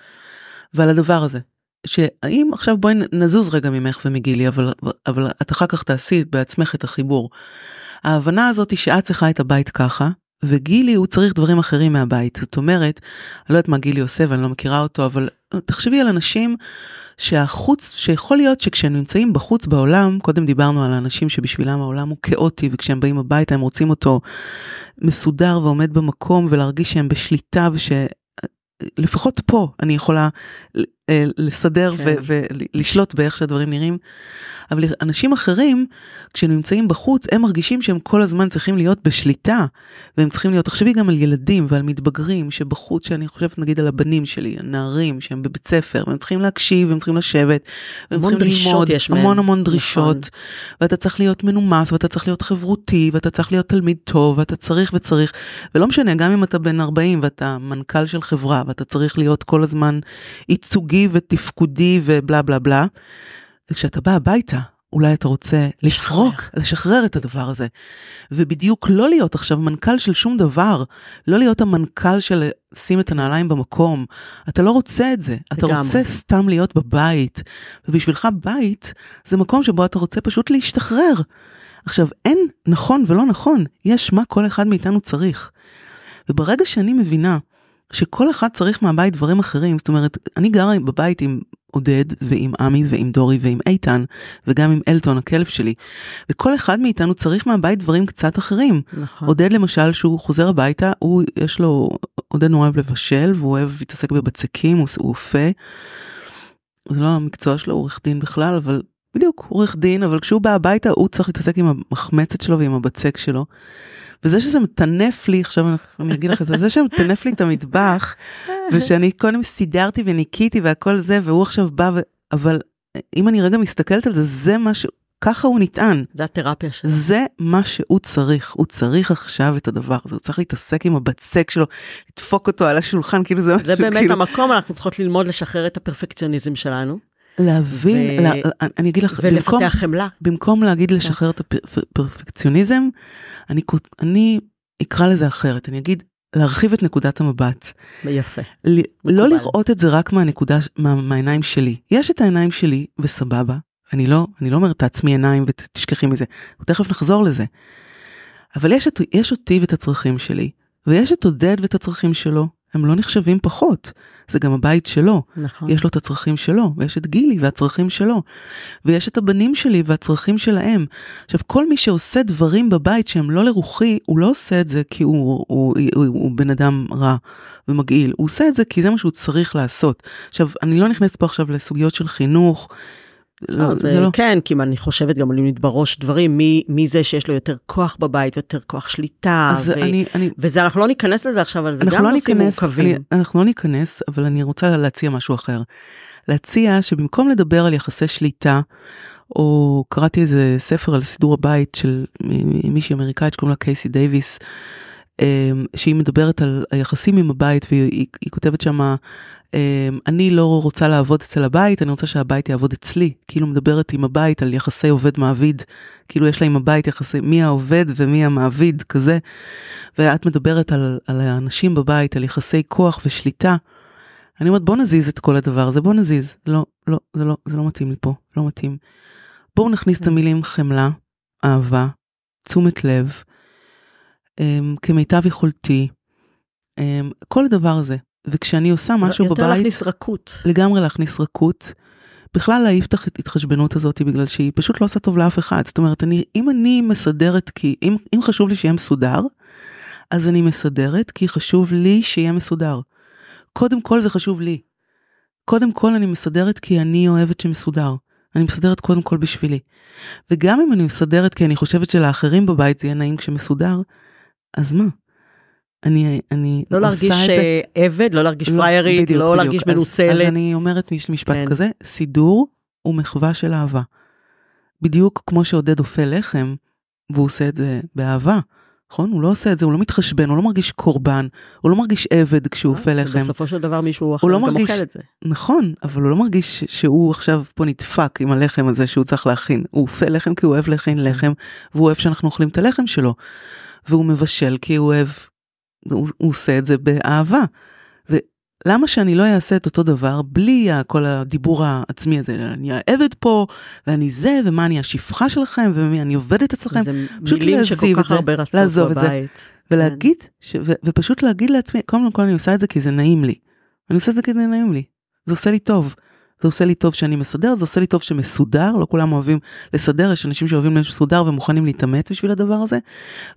ועל הדבר הזה. שהאם עכשיו בואי נזוז רגע ממך ומגילי, אבל, אבל את אחר כך תעשי בעצמך את החיבור. ההבנה הזאת היא שאת צריכה את הבית ככה, וגילי הוא צריך דברים אחרים מהבית. זאת אומרת, אני לא יודעת מה גילי עושה ואני לא מכירה אותו, אבל תחשבי על אנשים שהחוץ, שיכול להיות שכשהם נמצאים בחוץ בעולם, קודם דיברנו על האנשים שבשבילם העולם הוא כאוטי, וכשהם באים הביתה הם רוצים אותו מסודר ועומד במקום ולהרגיש שהם בשליטה וש... לפחות פה אני יכולה אה, לסדר כן. ולשלוט באיך שהדברים נראים. אבל אנשים אחרים, כשהם נמצאים בחוץ, הם מרגישים שהם כל הזמן צריכים להיות בשליטה. והם צריכים להיות, תחשבי גם על ילדים ועל מתבגרים שבחוץ, שאני חושבת נגיד על הבנים שלי, הנערים שהם בבית ספר, והם צריכים להקשיב, והם צריכים לשבת, והם צריכים ללמוד, המון מהם. המון דרישות. נכון. ואתה צריך להיות מנומס, ואתה צריך להיות חברותי, ואתה צריך להיות תלמיד טוב, ואתה צריך וצריך, ולא משנה, גם אם אתה בן 40 ואתה מנכ"ל של חברה, ואתה צריך להיות כל הזמן ייצוגי ותפקודי ובלה בלה בלה. וכשאתה בא הביתה, אולי אתה רוצה לפרוק, לשחרר את הדבר הזה. ובדיוק לא להיות עכשיו מנכ"ל של שום דבר, לא להיות המנכ"ל של שים את הנעליים במקום. אתה לא רוצה את זה, אתה לגמרי. רוצה סתם להיות בבית. ובשבילך בית זה מקום שבו אתה רוצה פשוט להשתחרר. עכשיו, אין נכון ולא נכון, יש מה כל אחד מאיתנו צריך. וברגע שאני מבינה שכל אחד צריך מהבית דברים אחרים, זאת אומרת, אני גרה בבית עם עודד ועם עמי ועם דורי ועם איתן וגם עם אלטון הכלב שלי. וכל אחד מאיתנו צריך מהבית דברים קצת אחרים. נכון. עודד למשל שהוא חוזר הביתה הוא יש לו עודד נורא אוהב לבשל והוא אוהב להתעסק בבצקים הוא אופה. זה לא המקצוע שלו הוא עורך דין בכלל אבל בדיוק עורך דין אבל כשהוא בא הביתה הוא צריך להתעסק עם המחמצת שלו ועם הבצק שלו. וזה שזה מטנף לי, עכשיו אני אגיד לך את זה, זה שמטנף לי את המטבח, ושאני קודם סידרתי וניקיתי והכל זה, והוא עכשיו בא, ו... אבל אם אני רגע מסתכלת על זה, זה מה ש... ככה הוא נטען. זה התרפיה שלו. זה מה שהוא צריך, הוא צריך עכשיו את הדבר הזה, הוא צריך להתעסק עם הבצק שלו, לדפוק אותו על השולחן, כאילו זה משהו, זה באמת כאילו... המקום, אנחנו צריכות ללמוד לשחרר את הפרפקציוניזם שלנו. להבין, ו... לה, אני אגיד לך, ולפתח במקום, חמלה. במקום להגיד לשחרר את הפרפקציוניזם, אני, אני אקרא לזה אחרת, אני אגיד להרחיב את נקודת המבט. יפה. ל, לא לראות את זה רק מהנקודה, מה, מהעיניים שלי. יש את העיניים שלי וסבבה, אני לא, אני לא אומרת תעצמי עיניים ותשכחי מזה, תכף נחזור לזה. אבל יש, את, יש אותי ואת הצרכים שלי, ויש את עודד ואת הצרכים שלו, הם לא נחשבים פחות. זה גם הבית שלו. נכון. יש לו את הצרכים שלו, ויש את גילי והצרכים שלו. ויש את הבנים שלי והצרכים שלהם. עכשיו, כל מי שעושה דברים בבית שהם לא לרוחי, הוא לא עושה את זה כי הוא, הוא, הוא, הוא, הוא בן אדם רע ומגעיל. הוא עושה את זה כי זה מה שהוא צריך לעשות. עכשיו, אני לא נכנסת פה עכשיו לסוגיות של חינוך. לא, זה, זה לא. כן, כי אני חושבת גם עולים לי בראש דברים, מי, מי זה שיש לו יותר כוח בבית, יותר כוח שליטה, ו, אני, אני, וזה, אנחנו לא ניכנס לזה עכשיו, אבל זה גם לא נושאים מורכבים. אני, אנחנו לא ניכנס, אבל אני רוצה להציע משהו אחר. להציע שבמקום לדבר על יחסי שליטה, או קראתי איזה ספר על סידור הבית של מישהי אמריקאית שקוראים לה קייסי דייוויס, שהיא מדברת על היחסים עם הבית והיא כותבת שמה אמ, אני לא רוצה לעבוד אצל הבית, אני רוצה שהבית יעבוד אצלי. כאילו מדברת עם הבית על יחסי עובד מעביד, כאילו יש לה עם הבית יחסי מי העובד ומי המעביד, כזה. ואת מדברת על, על האנשים בבית, על יחסי כוח ושליטה. אני אומרת בוא נזיז את כל הדבר הזה, בוא נזיז. לא, לא, זה לא, זה לא מתאים לי פה, לא מתאים. בואו נכניס את המילים חמלה, אהבה, תשומת לב, אמ, כמיטב יכולתי, אמ, כל הדבר הזה. וכשאני עושה משהו יותר בבית... יותר להכניס רכות. לגמרי להכניס רכות. בכלל להעיף את ההתחשבנות הזאת בגלל שהיא פשוט לא עושה טוב לאף אחד. זאת אומרת, אני, אם אני מסדרת כי, אם, אם חשוב לי שיהיה מסודר, אז אני מסדרת כי חשוב לי שיהיה מסודר. קודם כל זה חשוב לי. קודם כל אני מסדרת כי אני אוהבת שמסודר. אני מסדרת קודם כל בשבילי. וגם אם אני מסדרת כי אני חושבת שלאחרים בבית זה יהיה נעים כשמסודר, אז מה? אני, אני לא להרגיש עבד, לא להרגיש לא, פריירית, בדיוק, לא בדיוק. להרגיש מנוצלת. אז, אז אני אומרת משפט כן. כזה, סידור הוא מחווה של אהבה. בדיוק כמו שעודד אופה לחם, והוא עושה את זה באהבה. נכון? הוא לא עושה את זה, הוא לא מתחשבן, הוא לא מרגיש קורבן, הוא לא מרגיש עבד כשהוא אופה לחם. בסופו של דבר מישהו אחר לא גם מרגיש, אוכל את זה. נכון, אבל הוא לא מרגיש שהוא עכשיו פה נדפק עם הלחם הזה שהוא צריך להכין. הוא אופה לחם כי הוא אוהב להכין לחם, והוא אוהב שאנחנו אוכלים את הלחם שלו. והוא מבשל כי הוא אוהב הוא, הוא עושה את זה באהבה. ולמה שאני לא אעשה את אותו דבר בלי כל הדיבור העצמי הזה, אני העבד פה, ואני זה, ומה אני השפחה שלכם, ומי אני עובדת אצלכם, פשוט להעזיב את זה, לעזוב את זה, ולהגיד, ש, ו, ופשוט להגיד לעצמי, קודם כל אני עושה את זה כי זה נעים לי. אני עושה את זה כי זה נעים לי, זה עושה לי טוב. זה עושה לי טוב שאני מסדר, זה עושה לי טוב שמסודר, לא כולם אוהבים לסדר, יש אנשים שאוהבים מסודר ומוכנים להתאמץ בשביל הדבר הזה.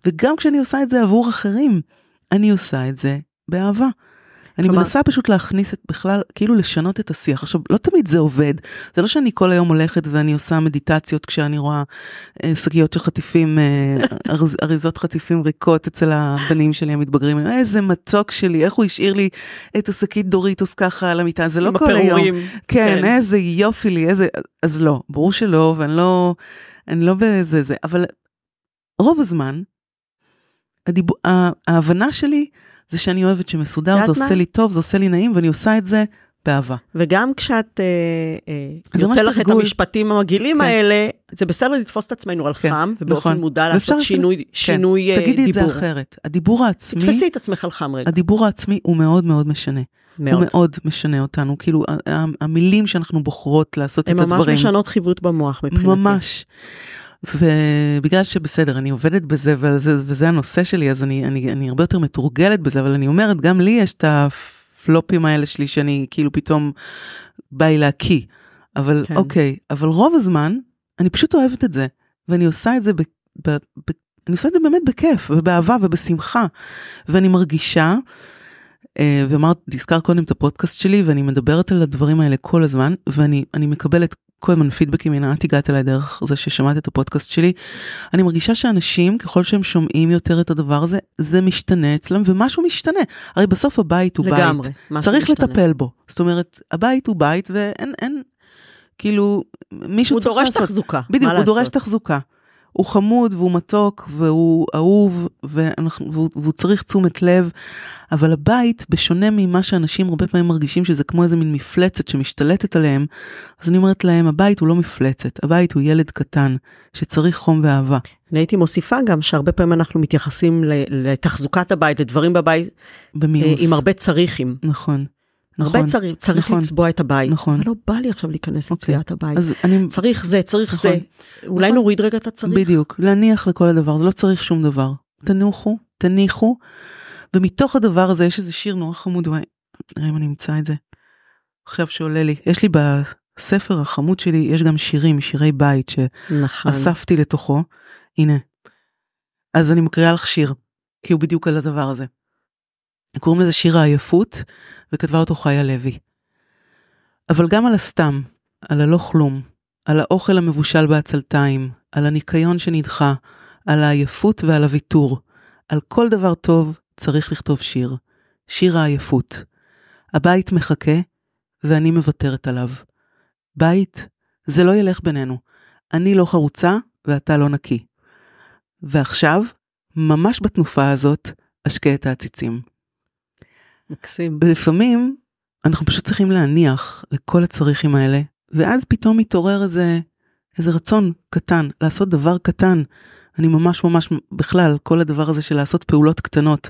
וגם כשאני עושה את זה עבור אחרים, אני עושה את זה באהבה. אני כלומר... מנסה פשוט להכניס את בכלל, כאילו לשנות את השיח. עכשיו, לא תמיד זה עובד. זה לא שאני כל היום הולכת ואני עושה מדיטציות כשאני רואה אה, שקיות של חטיפים, אה, (laughs) אריז, אריזות חטיפים ריקות אצל הבנים שלי המתבגרים. איזה מתוק שלי, איך הוא השאיר לי את השקית דוריטוס ככה על המיטה, זה לא כל הפירורים. היום. כן, כן, איזה יופי לי, איזה... אז לא, ברור שלא, ואני לא, אני לא באיזה זה, אבל רוב הזמן, הדיב... ההבנה שלי זה שאני אוהבת שמסודר, זה עושה מה? לי טוב, זה עושה לי נעים, ואני עושה את זה באהבה. וגם כשאת, אה, אה, יוצא לך את המשפטים המגעילים כן. האלה, זה בסדר לתפוס את עצמנו על כן, חם, ובאופן נכון. מודע לעשות שינוי, כן. שינוי דיבור. תגידי את זה אחרת, הדיבור העצמי, תתפסי את עצמך על חם רגע. הדיבור העצמי הוא מאוד מאוד משנה. מאוד. הוא מאוד משנה אותנו, כאילו המילים שאנחנו בוחרות לעשות את הדברים. הן ממש משנות חיווט במוח מבחינתי. ממש. ובגלל שבסדר, אני עובדת בזה וזה, וזה הנושא שלי, אז אני, אני, אני הרבה יותר מתורגלת בזה, אבל אני אומרת, גם לי יש את הפלופים האלה שלי שאני כאילו פתאום בא לי להקיא. אבל כן. אוקיי, אבל רוב הזמן אני פשוט אוהבת את זה, ואני עושה את זה ב... ב, ב אני עושה את זה באמת בכיף ובאהבה ובשמחה, ואני מרגישה, ואמרת, תזכר קודם את הפודקאסט שלי, ואני מדברת על הדברים האלה כל הזמן, ואני מקבלת כל הזמן פידבקים, הנה את הגעת אליי דרך זה ששמעת את הפודקאסט שלי. אני מרגישה שאנשים, ככל שהם שומעים יותר את הדבר הזה, זה משתנה אצלם ומשהו משתנה. הרי בסוף הבית הוא לגמרי, בית, צריך משתנה. לטפל בו. זאת אומרת, הבית הוא בית ואין, אין, כאילו, מישהו צריך לעשות. הוא דורש תחזוקה, בדיוק, הוא דורש תחזוקה. הוא חמוד והוא מתוק והוא אהוב ואנחנו, והוא, והוא צריך תשומת לב, אבל הבית, בשונה ממה שאנשים הרבה פעמים מרגישים שזה כמו איזה מין מפלצת שמשתלטת עליהם, אז אני אומרת להם, הבית הוא לא מפלצת, הבית הוא ילד קטן שצריך חום ואהבה. אני הייתי מוסיפה גם שהרבה פעמים אנחנו מתייחסים לתחזוקת הבית, לדברים בבית, במיוס. עם הרבה צריכים. נכון. נכון, הרבה צריך, צריך נכון, לצבוע את הבית. נכון. אבל לא בא לי עכשיו להיכנס אוקיי. לצביעת הבית. אז אני... צריך זה, צריך נכון, זה. אולי נכון, נוריד רגע את הצריך. בדיוק, להניח לכל הדבר, זה לא צריך שום דבר. תנוחו, תניחו, ומתוך הדבר הזה יש איזה שיר נורא חמוד, נראה אם אני אמצא את זה. עכשיו שעולה לי, יש לי בספר החמוד שלי, יש גם שירים, שירי בית, נכון. שאספתי נכון. לתוכו. הנה. אז אני מקריאה לך שיר, כי הוא בדיוק על הדבר הזה. קוראים לזה שיר העייפות, וכתבה אותו חיה לוי. אבל גם על הסתם, על הלא כלום, על האוכל המבושל בעצלתיים, על הניקיון שנדחה, על העייפות ועל הוויתור, על כל דבר טוב צריך לכתוב שיר. שיר העייפות. הבית מחכה, ואני מוותרת עליו. בית, זה לא ילך בינינו. אני לא חרוצה, ואתה לא נקי. ועכשיו, ממש בתנופה הזאת, אשקה את העציצים. מקסים. ולפעמים אנחנו פשוט צריכים להניח לכל הצריכים האלה, ואז פתאום מתעורר איזה, איזה רצון קטן, לעשות דבר קטן. אני ממש ממש, בכלל, כל הדבר הזה של לעשות פעולות קטנות,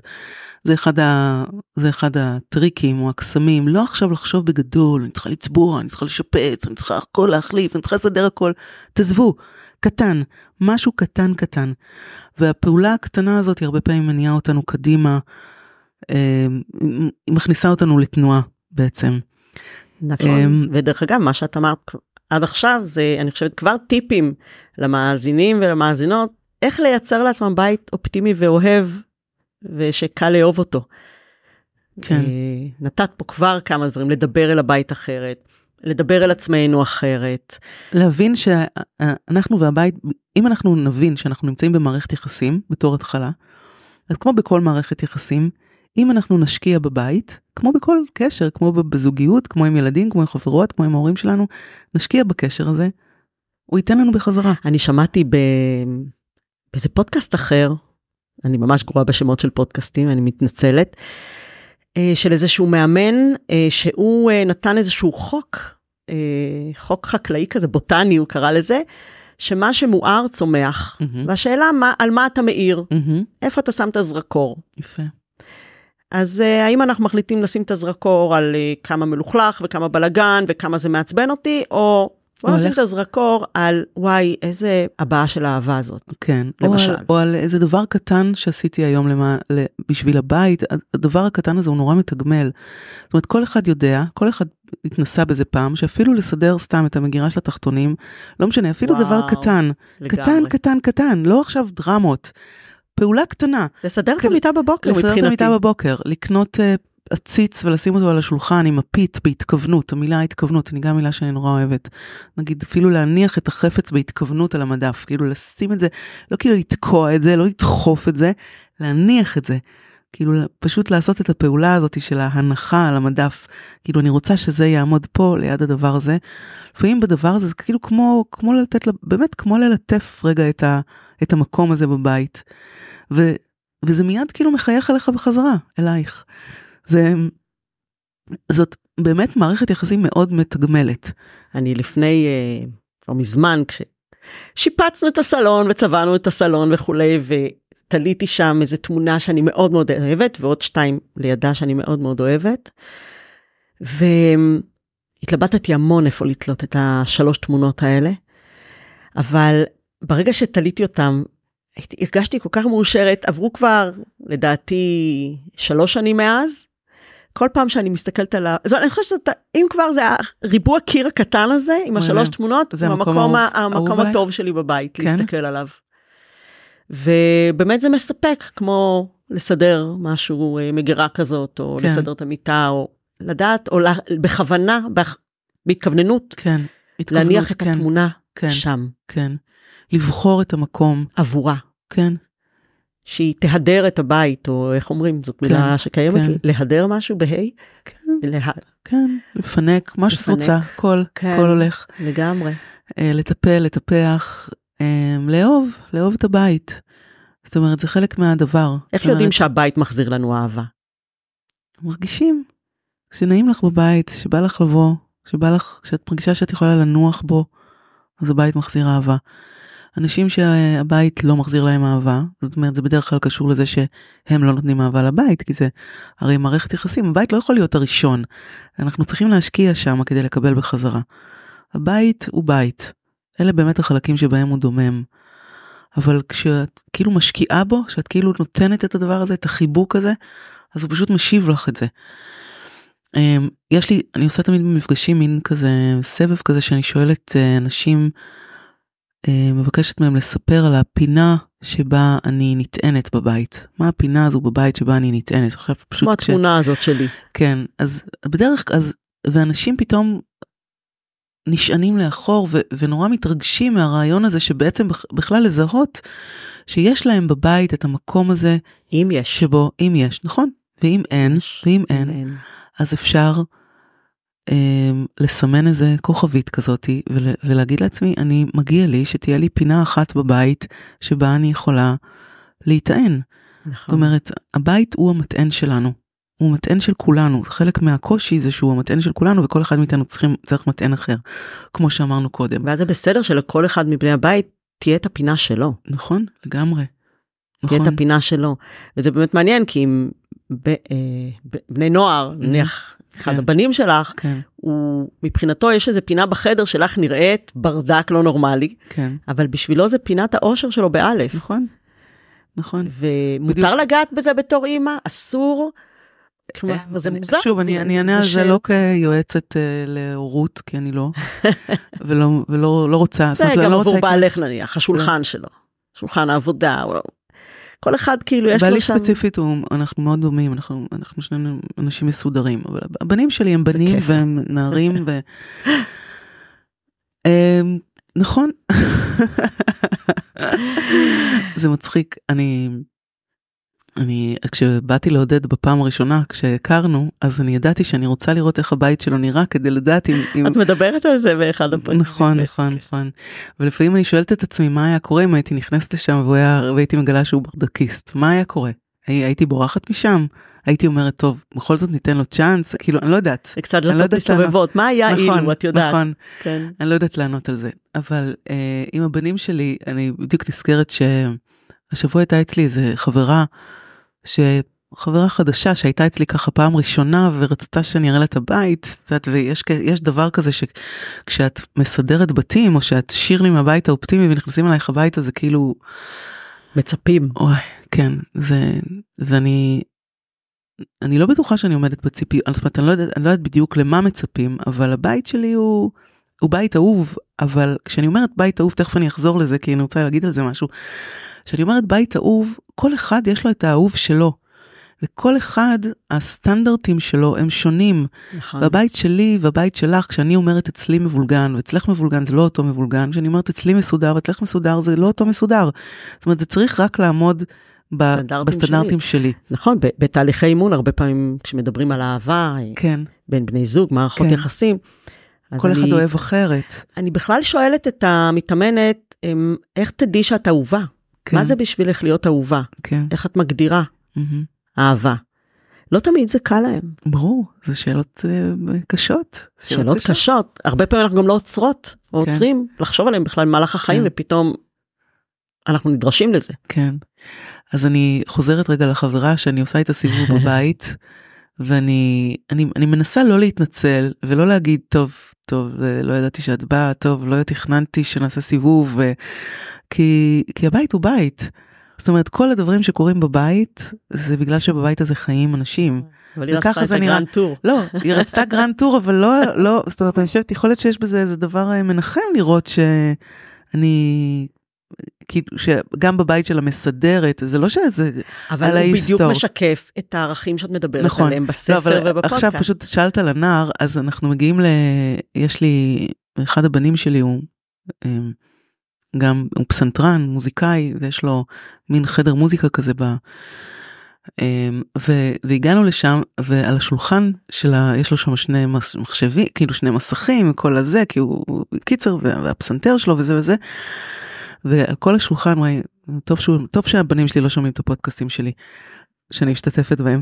זה אחד, ה, זה אחד הטריקים או הקסמים, לא עכשיו לחשוב בגדול, אני צריכה לצבוע, אני צריכה לשפץ, אני צריכה הכל להחליף, אני צריכה לסדר הכל, תעזבו, קטן, משהו קטן קטן. והפעולה הקטנה הזאת היא הרבה פעמים מניעה אותנו קדימה. היא אמ, מכניסה אותנו לתנועה בעצם. נכון, אמ, ודרך אגב מה שאת אמרת עד עכשיו זה אני חושבת כבר טיפים למאזינים ולמאזינות איך לייצר לעצמם בית אופטימי ואוהב ושקל לאהוב אותו. כן. אה, נתת פה כבר כמה דברים לדבר אל הבית אחרת. לדבר אל עצמנו אחרת. להבין שאנחנו והבית, אם אנחנו נבין שאנחנו נמצאים במערכת יחסים בתור התחלה, אז כמו בכל מערכת יחסים, אם אנחנו נשקיע בבית, כמו בכל קשר, כמו בזוגיות, כמו עם ילדים, כמו עם חברות, כמו עם ההורים שלנו, נשקיע בקשר הזה, הוא ייתן לנו בחזרה. אני שמעתי ב... באיזה פודקאסט אחר, אני ממש גרועה בשמות של פודקאסטים, אני מתנצלת, אה, של איזשהו מאמן אה, שהוא אה, נתן איזשהו חוק, חוק חקלאי כזה, בוטני הוא קרא לזה, שמה שמואר צומח, mm-hmm. והשאלה מה, על מה אתה מאיר, mm-hmm. איפה אתה שם את הזרקור. יפה. אז uh, האם אנחנו מחליטים לשים את הזרקור על uh, כמה מלוכלך וכמה בלגן וכמה זה מעצבן אותי, או בוא נשים את הזרקור על וואי איזה הבעה של האהבה הזאת. כן, למשל. או על, או על איזה דבר קטן שעשיתי היום למה, בשביל הבית, הדבר הקטן הזה הוא נורא מתגמל. זאת אומרת כל אחד יודע, כל אחד התנסה בזה פעם, שאפילו לסדר סתם את המגירה של התחתונים, לא משנה, אפילו וואו, דבר קטן, לגמרי. קטן, קטן, קטן, לא עכשיו דרמות. פעולה קטנה. לסדר את המיטה בבוקר מבחינתי. לסדר את המיטה בבוקר, לקנות uh, עציץ ולשים אותו על השולחן עם מפית בהתכוונות, המילה התכוונות, אני גם מילה שאני נורא אוהבת. נגיד אפילו להניח את החפץ בהתכוונות על המדף, כאילו לשים את זה, לא כאילו לתקוע את זה, לא לדחוף את זה, להניח את זה. כאילו פשוט לעשות את הפעולה הזאת של ההנחה על המדף, כאילו אני רוצה שזה יעמוד פה ליד הדבר הזה. לפעמים בדבר הזה זה כאילו כמו, כמו לתת, באמת כמו ללטף רגע את, ה, את המקום הזה בבית. ו, וזה מיד כאילו מחייך אליך בחזרה, אלייך. זה, זאת באמת מערכת יחסים מאוד מתגמלת. אני לפני, כבר מזמן, כששיפצנו את הסלון וצבענו את הסלון וכולי, ותליתי שם איזה תמונה שאני מאוד מאוד אוהבת, ועוד שתיים לידה שאני מאוד מאוד אוהבת. והתלבטתי המון איפה לתלות את השלוש תמונות האלה, אבל ברגע שתליתי אותם, הרגשתי כל כך מאושרת, עברו כבר, לדעתי, שלוש שנים מאז. כל פעם שאני מסתכלת על ה... זאת, אני חושבת שזה, אם כבר זה הריבוע קיר הקטן הזה, עם השלוש תמונות, זה המקום, המקום, המקום הטוב שלי בבית, כן? להסתכל עליו. ובאמת זה מספק, כמו לסדר משהו, אה, מגירה כזאת, או כן. לסדר את המיטה, או לדעת, או לה, בכוונה, בהתכווננות, כן. להניח את כן. התמונה כן. שם. כן. לבחור את המקום. עבורה. כן. שהיא תהדר את הבית, או איך אומרים, זאת מילה כן, שקיימת, כן. להדר משהו בה'? כן, לה... כן, לפנק, מה שאת רוצה, הכל, כן, הכל הולך. לגמרי. אה, לטפל, לטפח, לאהוב, לאהוב את הבית. זאת אומרת, זה חלק מהדבר. איך יודעים אומרת, שהבית מחזיר לנו אהבה? מרגישים. כשנעים לך בבית, שבא לך לבוא, שבא לך, כשאת מרגישה שאת יכולה לנוח בו, אז הבית מחזיר אהבה. אנשים שהבית לא מחזיר להם אהבה, זאת אומרת זה בדרך כלל קשור לזה שהם לא נותנים אהבה לבית, כי זה הרי מערכת יחסים, הבית לא יכול להיות הראשון, אנחנו צריכים להשקיע שם כדי לקבל בחזרה. הבית הוא בית, אלה באמת החלקים שבהם הוא דומם. אבל כשאת כאילו משקיעה בו, כשאת כאילו נותנת את הדבר הזה, את החיבוק הזה, אז הוא פשוט משיב לך את זה. אמ, יש לי, אני עושה תמיד במפגשים מין כזה סבב כזה שאני שואלת אה, אנשים, אה, מבקשת מהם לספר על הפינה שבה אני נטענת בבית. מה הפינה הזו בבית שבה אני נטענת? עכשיו פשוט... מה התמונה כש... הזאת שלי? כן, אז בדרך כלל, ואנשים פתאום נשענים לאחור ו, ונורא מתרגשים מהרעיון הזה שבעצם בכלל לזהות שיש להם בבית את המקום הזה. אם יש. שבו, אם יש, נכון. ואם אין, ואם אין, אין. אז אפשר אמ, לסמן איזה כוכבית כזאתי ול, ולהגיד לעצמי, אני מגיע לי שתהיה לי פינה אחת בבית שבה אני יכולה להיטען. נכון. זאת אומרת, הבית הוא המטען שלנו. הוא מטען של כולנו, חלק מהקושי זה שהוא המטען של כולנו וכל אחד מאיתנו צריכים, צריך מטען אחר, כמו שאמרנו קודם. ואז זה בסדר שלכל אחד מבני הבית תהיה את הפינה שלו. נכון, לגמרי. נכון. תהיה את הפינה שלו. וזה באמת מעניין כי אם ב, אה, ב, בני נוער, mm-hmm. נניח אחד כן. הבנים שלך, כן. הוא מבחינתו יש איזה פינה בחדר שלך נראית ברדק לא נורמלי, כן. אבל בשבילו זה פינת האושר שלו באלף. נכון, נכון. ומותר בדיוק. לגעת בזה בתור אימא, אסור. אה, זה מוזר. שוב, אני, אענה על זה לא כיועצת uh, להורות, כי אני לא, (laughs) ולא, ולא לא רוצה. זה גם לא עבור בעלך נניח, השולחן שלו, שולחן העבודה, כל אחד כאילו יש לו שם... בעלי ספציפית הוא, אנחנו מאוד דומים, אנחנו, אנחנו שנינו אנשים מסודרים, אבל הבנים שלי הם בנים והם נערים ו... (laughs) אמ, נכון. (laughs) זה מצחיק, אני אני, כשבאתי לעודד בפעם הראשונה, כשהכרנו, אז אני ידעתי שאני רוצה לראות איך הבית שלו נראה כדי לדעת אם... אם... את מדברת על זה באחד הפרקים. נכון, נכון, נכון. ולפעמים אני שואלת את עצמי מה היה קורה אם הייתי נכנסת לשם והייתי מגלה שהוא ברדקיסט, מה היה קורה? הייתי בורחת משם? הייתי אומרת, טוב, בכל זאת ניתן לו צ'אנס, כאילו, אני לא יודעת. זה קצת דלתות מסתובבות, מה היה נכון, אילו, את יודעת. נכון, כן. אני לא יודעת לענות על זה. אבל אה, עם הבנים שלי, אני בדיוק נזכרת שהשבוע הייתה אצלי איזה חברה, שחברה חדשה שהייתה אצלי ככה פעם ראשונה ורצתה שאני אראה לה את הבית, את יודעת, ויש דבר כזה שכשאת מסדרת בתים או שאת שיר לי מהבית האופטימי ונכנסים אלייך הביתה זה כאילו... מצפים. אוי, כן, זה, ואני, אני לא בטוחה שאני עומדת בציפי, זאת אומרת, אני לא יודעת, אני לא יודעת בדיוק למה מצפים, אבל הבית שלי הוא, הוא בית אהוב, אבל כשאני אומרת בית אהוב, תכף אני אחזור לזה, כי אני רוצה להגיד על זה משהו. כשאני אומרת בית אהוב, כל אחד יש לו את האהוב שלו. וכל אחד, הסטנדרטים שלו הם שונים. נכון. והבית שלי והבית שלך, כשאני אומרת אצלי מבולגן ואצלך מבולגן, זה לא אותו מבולגן. כשאני אומרת אצלי מסודר ואצלך מסודר, זה לא אותו מסודר. זאת אומרת, זה צריך רק לעמוד ב- בסטנדרטים שלי. שלי. נכון, בתהליכי אימון, הרבה פעמים כשמדברים על אהבה, כן. בין בני זוג, מערכות כן. יחסים. כל אחד אני, אוהב אחרת. אני בכלל שואלת את המתאמנת, אמ, איך תדעי שאת אהובה? כן. מה זה בשבילך להיות אהובה? כן. איך את מגדירה mm-hmm. אהבה? לא תמיד זה קל להם. ברור, זה שאלות uh, קשות. שאלות, שאלות קשות. קשות. הרבה פעמים אנחנו גם לא עוצרות, או כן. עוצרים לחשוב עליהם בכלל במהלך החיים, כן. ופתאום אנחנו נדרשים לזה. כן. אז אני חוזרת רגע לחברה שאני עושה איתה סיבוב (laughs) בבית, ואני אני, אני מנסה לא להתנצל ולא להגיד טוב טוב לא ידעתי שאת באה טוב לא תכננתי שנעשה סיבוב כי כי הבית הוא בית. זאת אומרת כל הדברים שקורים בבית זה בגלל שבבית הזה חיים אנשים. אבל היא רצתה את ה grand tour. לא, היא רצתה grand tour אבל לא, לא, זאת אומרת אני חושבת יכול להיות שיש בזה איזה דבר אה, מנחם לראות שאני כאילו שגם בבית של המסדרת זה לא שזה אבל הוא בדיוק משקף את הערכים שאת מדברת נכון. עליהם בספר לא, ובפודקאסט. עכשיו פשוט שאלת על הנער אז אנחנו מגיעים ל... יש לי אחד הבנים שלי הוא אמ, גם הוא פסנתרן מוזיקאי ויש לו מין חדר מוזיקה כזה ב... אמ, ו, והגענו לשם ועל השולחן שלה יש לו שם שני מחשבים כאילו שני מסכים כל הזה כי הוא קיצר והפסנתר שלו וזה וזה. ועל כל השולחן, וואי, טוב, שהוא, טוב שהבנים שלי לא שומעים את הפודקאסטים שלי, שאני משתתפת בהם.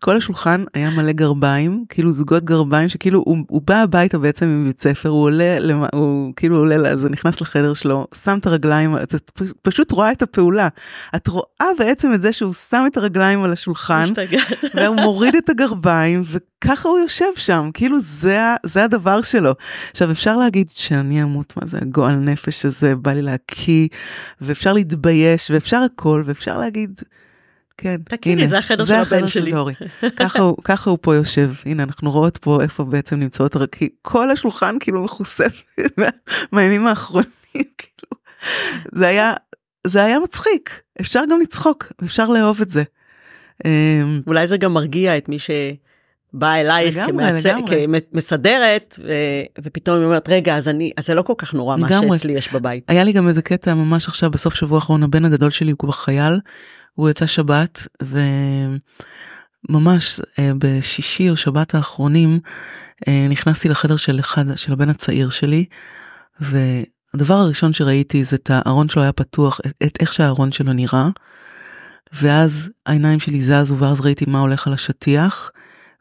כל השולחן היה מלא גרביים, כאילו זוגות גרביים, שכאילו הוא, הוא בא הביתה בעצם מבית ספר, הוא עולה, למה, הוא כאילו עולה, אז נכנס לחדר שלו, שם את הרגליים, את פשוט רואה את הפעולה. את רואה בעצם את זה שהוא שם את הרגליים על השולחן, (laughs) והוא מוריד את הגרביים, וככה הוא יושב שם, כאילו זה, זה הדבר שלו. עכשיו אפשר להגיד שאני אמות, מה זה הגועל נפש הזה, בא לי להקיא, ואפשר להתבייש, ואפשר הכל, ואפשר להגיד, כן, הנה, זה החדר של הבן שלי. דורי. (laughs) ככה, הוא, ככה הוא פה יושב, הנה אנחנו רואות פה איפה בעצם נמצאות, כי כל השולחן כאילו מכוסה (laughs) מהימים האחרונים, (laughs) כאילו, זה היה, זה היה מצחיק, אפשר גם לצחוק, אפשר לאהוב את זה. אמ, אולי זה גם מרגיע את מי ש... באה אלייך כמסדרת ו... ופתאום היא אומרת רגע אז אני אז זה לא כל כך נורא לגמרי. מה שאצלי יש בבית. היה לי גם איזה קטע ממש עכשיו בסוף שבוע האחרון הבן הגדול שלי הוא כבר חייל הוא יצא שבת וממש אה, בשישי או שבת האחרונים אה, נכנסתי לחדר של אחד של הבן הצעיר שלי והדבר הראשון שראיתי זה את הארון שלו היה פתוח את, את איך שהארון שלו נראה. ואז העיניים שלי זזו ואז ראיתי מה הולך על השטיח.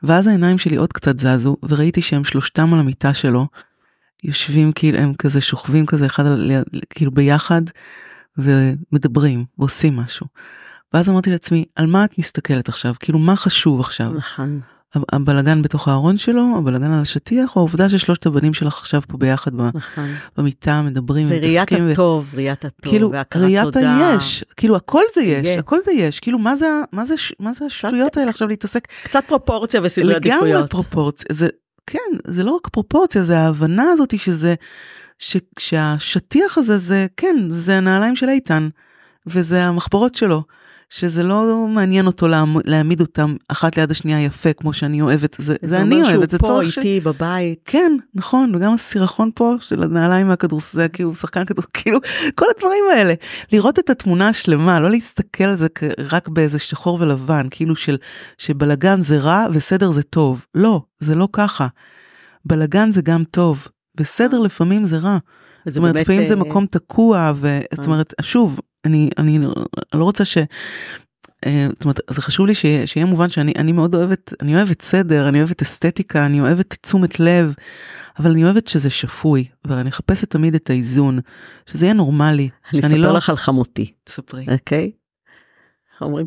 ואז העיניים שלי עוד קצת זזו וראיתי שהם שלושתם על המיטה שלו. יושבים כאילו הם כזה שוכבים כזה אחד על כאילו ביחד ומדברים ועושים משהו. ואז אמרתי לעצמי, על מה את מסתכלת עכשיו? כאילו, מה חשוב עכשיו? נכון. הבלגן בתוך הארון שלו, הבלגן על השטיח, או העובדה ששלושת הבנים שלך עכשיו פה ביחד נכון. במיטה, מדברים, זה ראיית הטוב, ו... ראיית הטוב, כאילו, ראיית היש, כאילו הכל זה יש, יש, הכל זה יש, כאילו מה זה, מה זה, מה זה השטויות האלה עכשיו להתעסק? קצת פרופורציה וסדרי עדיפויות. לגמרי פרופורציה, זה, כן, זה לא רק פרופורציה, זה ההבנה הזאת שזה, ש, שהשטיח הזה זה, כן, זה הנעליים של איתן, וזה המחברות שלו. שזה לא מעניין אותו להעמיד אותם אחת ליד השנייה יפה כמו שאני אוהבת, זה, זה, אני אוהבת, זה צורך של... זה אומר שהוא פה איתי בבית. כן, נכון, וגם הסירחון פה של הנעליים מהכדורסל, זה כאילו שחקן כדור, (laughs) כאילו כל הדברים האלה. לראות את התמונה השלמה, לא להסתכל על זה רק באיזה שחור ולבן, כאילו של שבלגן זה רע וסדר זה טוב. לא, זה לא ככה. בלגן זה גם טוב, בסדר לפעמים זה רע. זאת אומרת, לפעמים זה אה, מקום תקוע, וזאת אה. אומרת, שוב, אני, אני לא רוצה ש... אה, זאת אומרת, זה חשוב לי שיהיה, שיהיה מובן שאני אני מאוד אוהבת, אני אוהבת סדר, אני אוהבת אסתטיקה, אני אוהבת תשומת לב, אבל אני אוהבת שזה שפוי, ואני מחפשת תמיד את האיזון, שזה יהיה נורמלי. אני אספר לא... לך על חמותי. תספרי. אוקיי? אומרים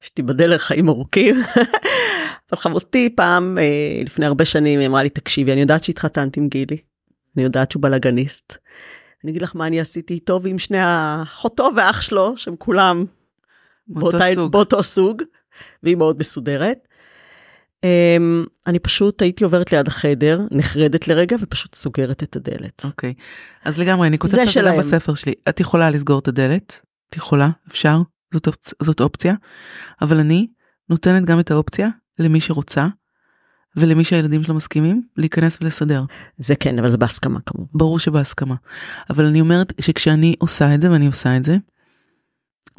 שתיבדל לחיים ארוכים. אבל חמותי פעם, אה, לפני הרבה שנים, היא אמרה לי, תקשיבי, אני יודעת שהתחתנת עם גילי, אני יודעת שהוא בלאגניסט. אני אגיד לך מה אני עשיתי איתו ועם שני אחותו ואח שלו, שהם כולם באותה, סוג. באותו סוג, והיא מאוד מסודרת. Um, אני פשוט הייתי עוברת ליד החדר, נחרדת לרגע ופשוט סוגרת את הדלת. אוקיי, okay. אז לגמרי, אני כותבת את זה גם בספר שלי. את יכולה לסגור את הדלת, את יכולה, אפשר, זאת, אופצ... זאת אופציה, אבל אני נותנת גם את האופציה למי שרוצה ולמי שהילדים שלו מסכימים להיכנס ולסדר. זה כן אבל זה בהסכמה כמובן. ברור שבהסכמה. אבל אני אומרת שכשאני עושה את זה ואני עושה את זה,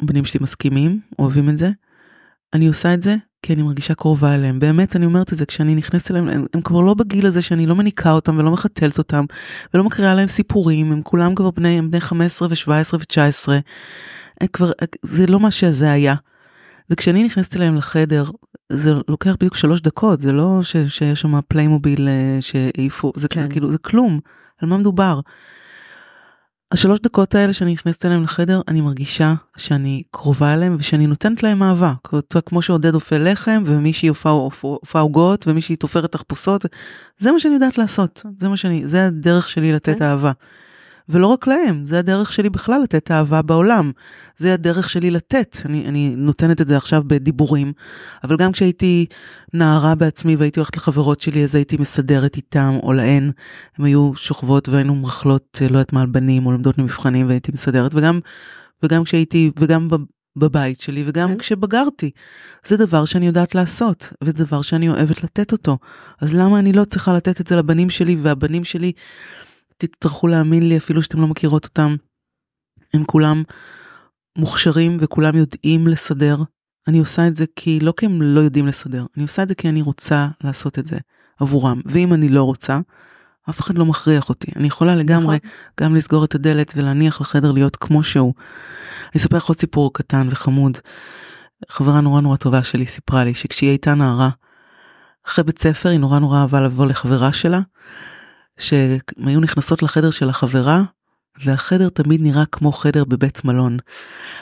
בנים שלי מסכימים אוהבים את זה, אני עושה את זה כי אני מרגישה קרובה אליהם באמת אני אומרת את זה כשאני נכנסת אליהם הם, הם כבר לא בגיל הזה שאני לא מניקה אותם ולא מחתלת אותם ולא מקריאה להם סיפורים הם כולם כבר בני הם בני 15 ו17 ו19. כבר זה לא מה שזה היה. וכשאני נכנסת אליהם לחדר, זה לוקח בדיוק שלוש דקות, זה לא ש, שיש שם פליימוביל אה, שהעיפו, זה כן. כאילו, זה כלום, על מה מדובר? השלוש דקות האלה שאני נכנסת אליהם לחדר, אני מרגישה שאני קרובה אליהם ושאני נותנת להם אהבה. כמו שעודד אופה לחם ומישהי אופה עוגות ומישהי תופרת תחפושות, זה מה שאני יודעת לעשות, זה מה שאני, זה הדרך שלי לתת כן. אהבה. ולא רק להם, זה הדרך שלי בכלל לתת אהבה בעולם. זה הדרך שלי לתת, אני, אני נותנת את זה עכשיו בדיבורים, אבל גם כשהייתי נערה בעצמי והייתי הולכת לחברות שלי, אז הייתי מסדרת איתם או להן, הן היו שוכבות והיינו מרכלות, לא יודעת מה, על בנים או לומדות למבחנים והייתי מסדרת, וגם, וגם כשהייתי, וגם בבית שלי וגם כן. כשבגרתי. זה דבר שאני יודעת לעשות, וזה דבר שאני אוהבת לתת אותו. אז למה אני לא צריכה לתת את זה לבנים שלי, והבנים שלי תצטרכו להאמין לי אפילו שאתם לא מכירות אותם. הם כולם מוכשרים וכולם יודעים לסדר. אני עושה את זה כי לא כי הם לא יודעים לסדר, אני עושה את זה כי אני רוצה לעשות את זה עבורם. ואם אני לא רוצה, אף אחד לא מכריח אותי. אני יכולה לגמרי נכון. גם לסגור את הדלת ולהניח לחדר להיות כמו שהוא. אני אספר לך עוד סיפור קטן וחמוד. חברה נורא נורא טובה שלי סיפרה לי שכשהיא הייתה נערה, אחרי בית ספר היא נורא נורא אהבה לבוא לחברה שלה שהן היו נכנסות לחדר של החברה, והחדר תמיד נראה כמו חדר בבית מלון.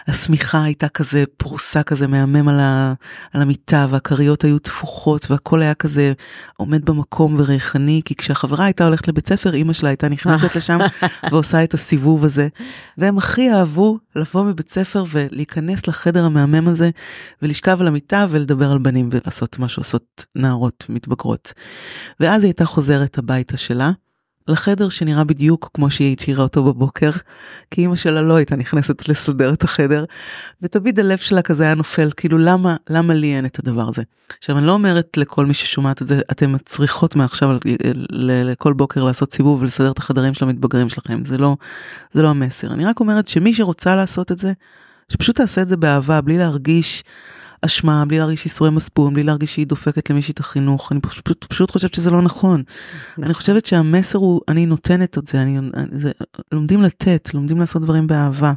השמיכה הייתה כזה פרוסה כזה מהמם על, ה, על המיטה והכריות היו תפוחות והכל היה כזה עומד במקום וריחני כי כשהחברה הייתה הולכת לבית ספר אמא שלה הייתה נכנסת לשם (laughs) ועושה את הסיבוב הזה והם הכי אהבו לבוא מבית ספר ולהיכנס לחדר המהמם הזה ולשכב על המיטה ולדבר על בנים ולעשות מה שעושות נערות מתבגרות. ואז היא הייתה חוזרת הביתה שלה. לחדר שנראה בדיוק כמו שהיא הכירה אותו בבוקר, כי אימא שלה לא הייתה נכנסת לסדר את החדר, ותמיד הלב שלה כזה היה נופל, כאילו למה, למה לי אין את הדבר הזה. עכשיו אני לא אומרת לכל מי ששומעת את זה, אתם צריכות מעכשיו לכל בוקר לעשות סיבוב ולסדר את החדרים של המתבגרים שלכם, זה לא, זה לא המסר. אני רק אומרת שמי שרוצה לעשות את זה, שפשוט תעשה את זה באהבה, בלי להרגיש אשמה, בלי להרגיש ייסורי מצפון, בלי להרגיש שהיא דופקת למישהי את החינוך. אני פשוט, פשוט חושבת שזה לא נכון. נכון. אני חושבת שהמסר הוא, אני נותנת את זה, אני, זה, לומדים לתת, לומדים לעשות דברים באהבה.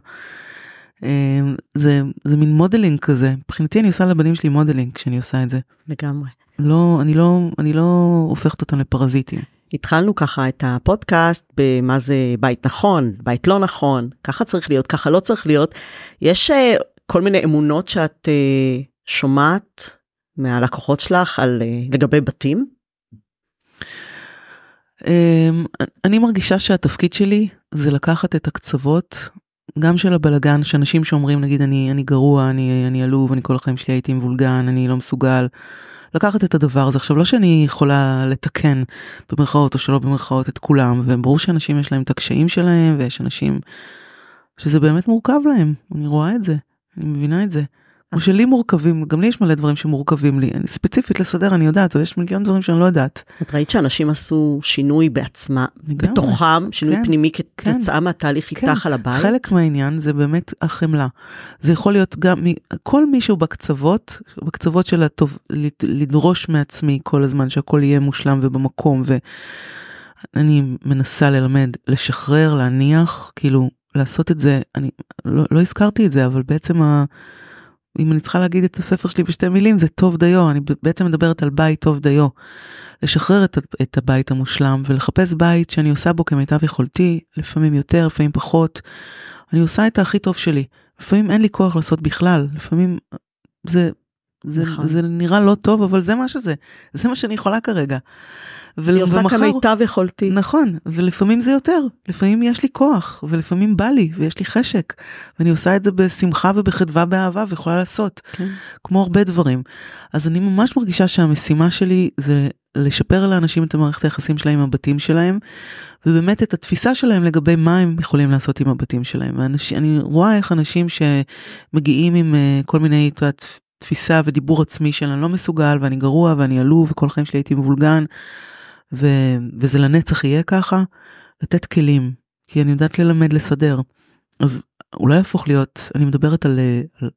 אמ, זה, זה מין modeling כזה. מבחינתי אני עושה לבנים שלי modeling כשאני עושה את זה. לגמרי. לא, אני לא, אני לא הופכת אותם לפרזיטים. התחלנו ככה את הפודקאסט במה זה בית נכון, בית לא נכון, ככה צריך להיות, ככה לא צריך להיות. יש אה, כל מיני אמונות שאת uh, שומעת מהלקוחות שלך על uh, לגבי בתים? Um, אני מרגישה שהתפקיד שלי זה לקחת את הקצוות גם של הבלגן שאנשים שאומרים נגיד אני אני גרוע אני אני עלוב אני כל החיים שלי הייתי מבולגן אני לא מסוגל. לקחת את הדבר הזה עכשיו לא שאני יכולה לתקן במרכאות או שלא במרכאות את כולם וברור שאנשים יש להם את הקשיים שלהם ויש אנשים שזה באמת מורכב להם אני רואה את זה אני מבינה את זה. כמו שלי מורכבים, גם לי יש מלא דברים שמורכבים לי. אני ספציפית לסדר, אני יודעת, אבל יש מיליון דברים שאני לא יודעת. את ראית שאנשים עשו שינוי בעצמה, בתוכם, שינוי כן, פנימי כתוצאה כן, מהתהליך כן. איתך על הבית? חלק מהעניין זה באמת החמלה. זה יכול להיות גם, כל מישהו בקצוות, בקצוות של הטוב, לדרוש מעצמי כל הזמן שהכל יהיה מושלם ובמקום, ואני מנסה ללמד, לשחרר, להניח, כאילו, לעשות את זה, אני לא, לא הזכרתי את זה, אבל בעצם ה... אם אני צריכה להגיד את הספר שלי בשתי מילים, זה טוב דיו, אני בעצם מדברת על בית טוב דיו. לשחרר את, את הבית המושלם ולחפש בית שאני עושה בו כמיטב יכולתי, לפעמים יותר, לפעמים פחות. אני עושה את הכי טוב שלי. לפעמים אין לי כוח לעשות בכלל, לפעמים זה, זה, נכון. זה נראה לא טוב, אבל זה מה שזה, זה מה שאני יכולה כרגע. אני עושה ומחר, כמיטב יכולתי. נכון, ולפעמים זה יותר, לפעמים יש לי כוח, ולפעמים בא לי, ויש לי חשק, ואני עושה את זה בשמחה ובחדווה באהבה, ויכולה לעשות, כן. כמו הרבה דברים. אז אני ממש מרגישה שהמשימה שלי זה לשפר לאנשים את המערכת היחסים שלהם עם הבתים שלהם, ובאמת את התפיסה שלהם לגבי מה הם יכולים לעשות עם הבתים שלהם. ואנש, אני רואה איך אנשים שמגיעים עם uh, כל מיני, תפיסה ודיבור עצמי של אני לא מסוגל ואני גרוע ואני עלוב וכל החיים שלי הייתי מבולגן. ו, וזה לנצח יהיה ככה, לתת כלים, כי אני יודעת ללמד לסדר. אז אולי יהפוך להיות, אני מדברת על, על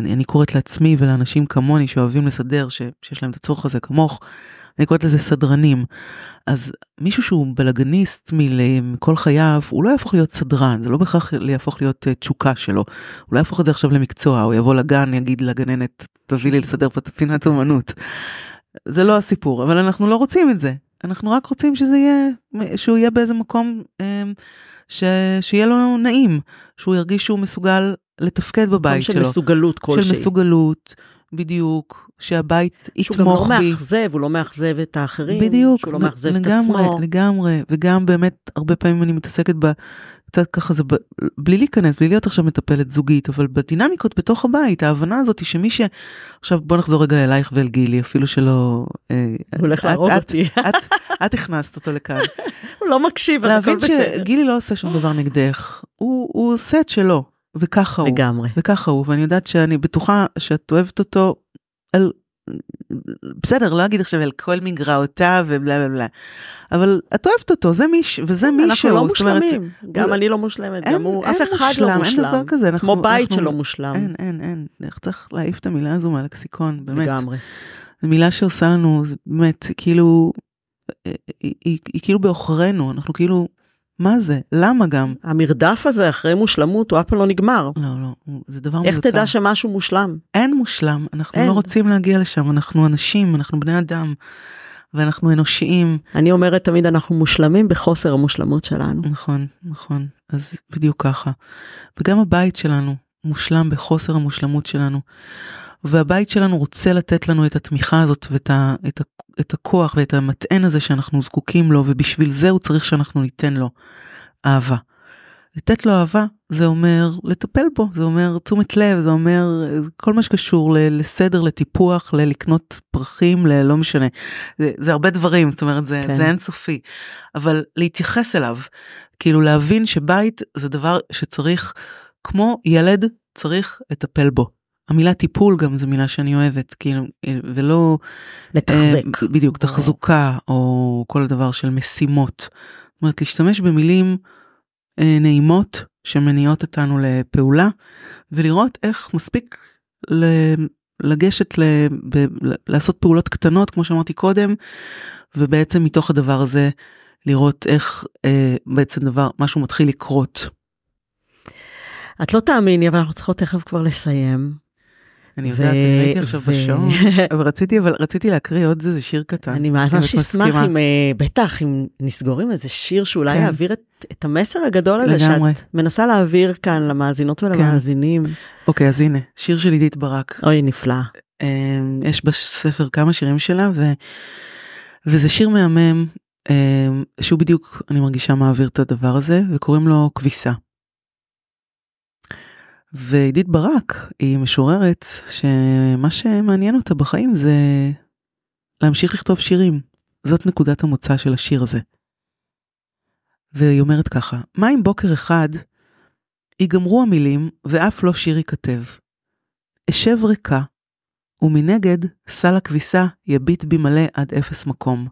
אני, אני קוראת לעצמי ולאנשים כמוני שאוהבים לסדר, ש, שיש להם את הצורך הזה כמוך, אני קוראת לזה סדרנים. אז מישהו שהוא בלאגניסט מכל חייו, הוא לא יהפוך להיות סדרן, זה לא בהכרח יהפוך להיות אה, תשוקה שלו. הוא לא יהפוך את זה עכשיו למקצוע, הוא יבוא לגן, יגיד לגננת, תביא לי לסדר פינת אומנות. זה לא הסיפור, אבל אנחנו לא רוצים את זה. אנחנו רק רוצים שזה יהיה, שהוא יהיה באיזה מקום אה, ש, שיהיה לו נעים, שהוא ירגיש שהוא מסוגל לתפקד בבית של שלו. של מסוגלות כלשהי. של מסוגלות, בדיוק, שהבית יתמוך בי. שהוא גם לא מאכזב, הוא לא מאכזב את האחרים. בדיוק, שהוא לא מאכזב לגמרי, את עצמו. לגמרי, וגם באמת, הרבה פעמים אני מתעסקת ב... קצת ככה זה, ב, בלי להיכנס, בלי להיות עכשיו מטפלת זוגית, אבל בדינמיקות בתוך הבית, ההבנה הזאת שמי ש... עכשיו בוא נחזור רגע אלייך ואל גילי, אפילו שלא... הוא הולך להרוג אותי. את, את, את הכנסת אותו לכאן. (laughs) הוא לא מקשיב, להבין. שגילי לא עושה שום דבר נגדך, הוא, הוא עושה את שלו, וככה הוא. לגמרי. וככה הוא, ואני יודעת שאני בטוחה שאת אוהבת אותו על... בסדר, לא אגיד עכשיו על כל מגרעותיו ובלה בלה בלה, אבל את אוהבת אותו, זה מיש... וזה מישהו. אנחנו לא זאת אומרת, מושלמים, גם הוא- אני לא מושלמת, אין- גם הוא, אין אף אחד מושלם, לא אין מושלם. דבר כזה, אנחנו- כמו בית אנחנו- שלא מושלם. אין, אין, אין, איך צריך להעיף את המילה הזו מהלקסיקון, באמת. לגמרי. זו מילה שעושה לנו, זה באמת, כאילו, היא, היא, היא, היא כאילו בעוכרינו, אנחנו כאילו, מה זה? למה גם? המרדף הזה אחרי מושלמות הוא אף פעם לא נגמר. לא, לא, זה דבר איך מיותר. תדע שמשהו מושלם? אין מושלם, אנחנו אין. לא רוצים להגיע לשם, אנחנו אנשים, אנחנו בני אדם, ואנחנו אנושיים. אני אומרת תמיד אנחנו מושלמים בחוסר המושלמות שלנו. נכון, נכון, אז בדיוק ככה. וגם הבית שלנו מושלם בחוסר המושלמות שלנו. והבית שלנו רוצה לתת לנו את התמיכה הזאת ואת ה, את ה, את הכוח ואת המטען הזה שאנחנו זקוקים לו, ובשביל זה הוא צריך שאנחנו ניתן לו אהבה. לתת לו אהבה זה אומר לטפל בו, זה אומר תשומת לב, זה אומר כל מה שקשור לסדר, לטיפוח, ללקנות פרחים, ללא משנה. זה, זה הרבה דברים, זאת אומרת זה, כן. זה אינסופי. אבל להתייחס אליו, כאילו להבין שבית זה דבר שצריך, כמו ילד, צריך לטפל בו. המילה טיפול גם זו מילה שאני אוהבת, כאילו, ולא... לתחזק. אה, בדיוק, תחזוקה, או כל הדבר של משימות. זאת אומרת, להשתמש במילים אה, נעימות שמניעות אותנו לפעולה, ולראות איך מספיק ל- לגשת, ל- ב- לעשות פעולות קטנות, כמו שאמרתי קודם, ובעצם מתוך הדבר הזה לראות איך אה, בעצם דבר, משהו מתחיל לקרות. את לא תאמיני, אבל אנחנו צריכות תכף כבר לסיים. אני יודעת, אני ראיתי עכשיו בשעון, (laughs) אבל רציתי, אבל רציתי להקריא עוד איזה שיר קטן. אני ממש אשמח. אם, אה, בטח, אם נסגור עם איזה שיר שאולי כן. יעביר את, המסר הגדול הזה. שאת מנסה להעביר כאן למאזינות ולמאזינים. אוקיי, אז הנה, שיר של עידית ברק. אוי, נפלא. אמ, יש בספר כמה שירים שלה. וזה שיר מהמם, אמ, שהוא בדיוק, אני מרגישה, מעביר את הדבר הזה, וקוראים לו כביסה. ועידית ברק היא משוררת שמה שמעניין אותה בחיים זה להמשיך לכתוב שירים. זאת נקודת המוצא של השיר הזה. והיא אומרת ככה, מה אם בוקר אחד ייגמרו המילים ואף לא שיר ייכתב? אשב ריקה, ומנגד סל הכביסה יביט בי מלא עד אפס מקום.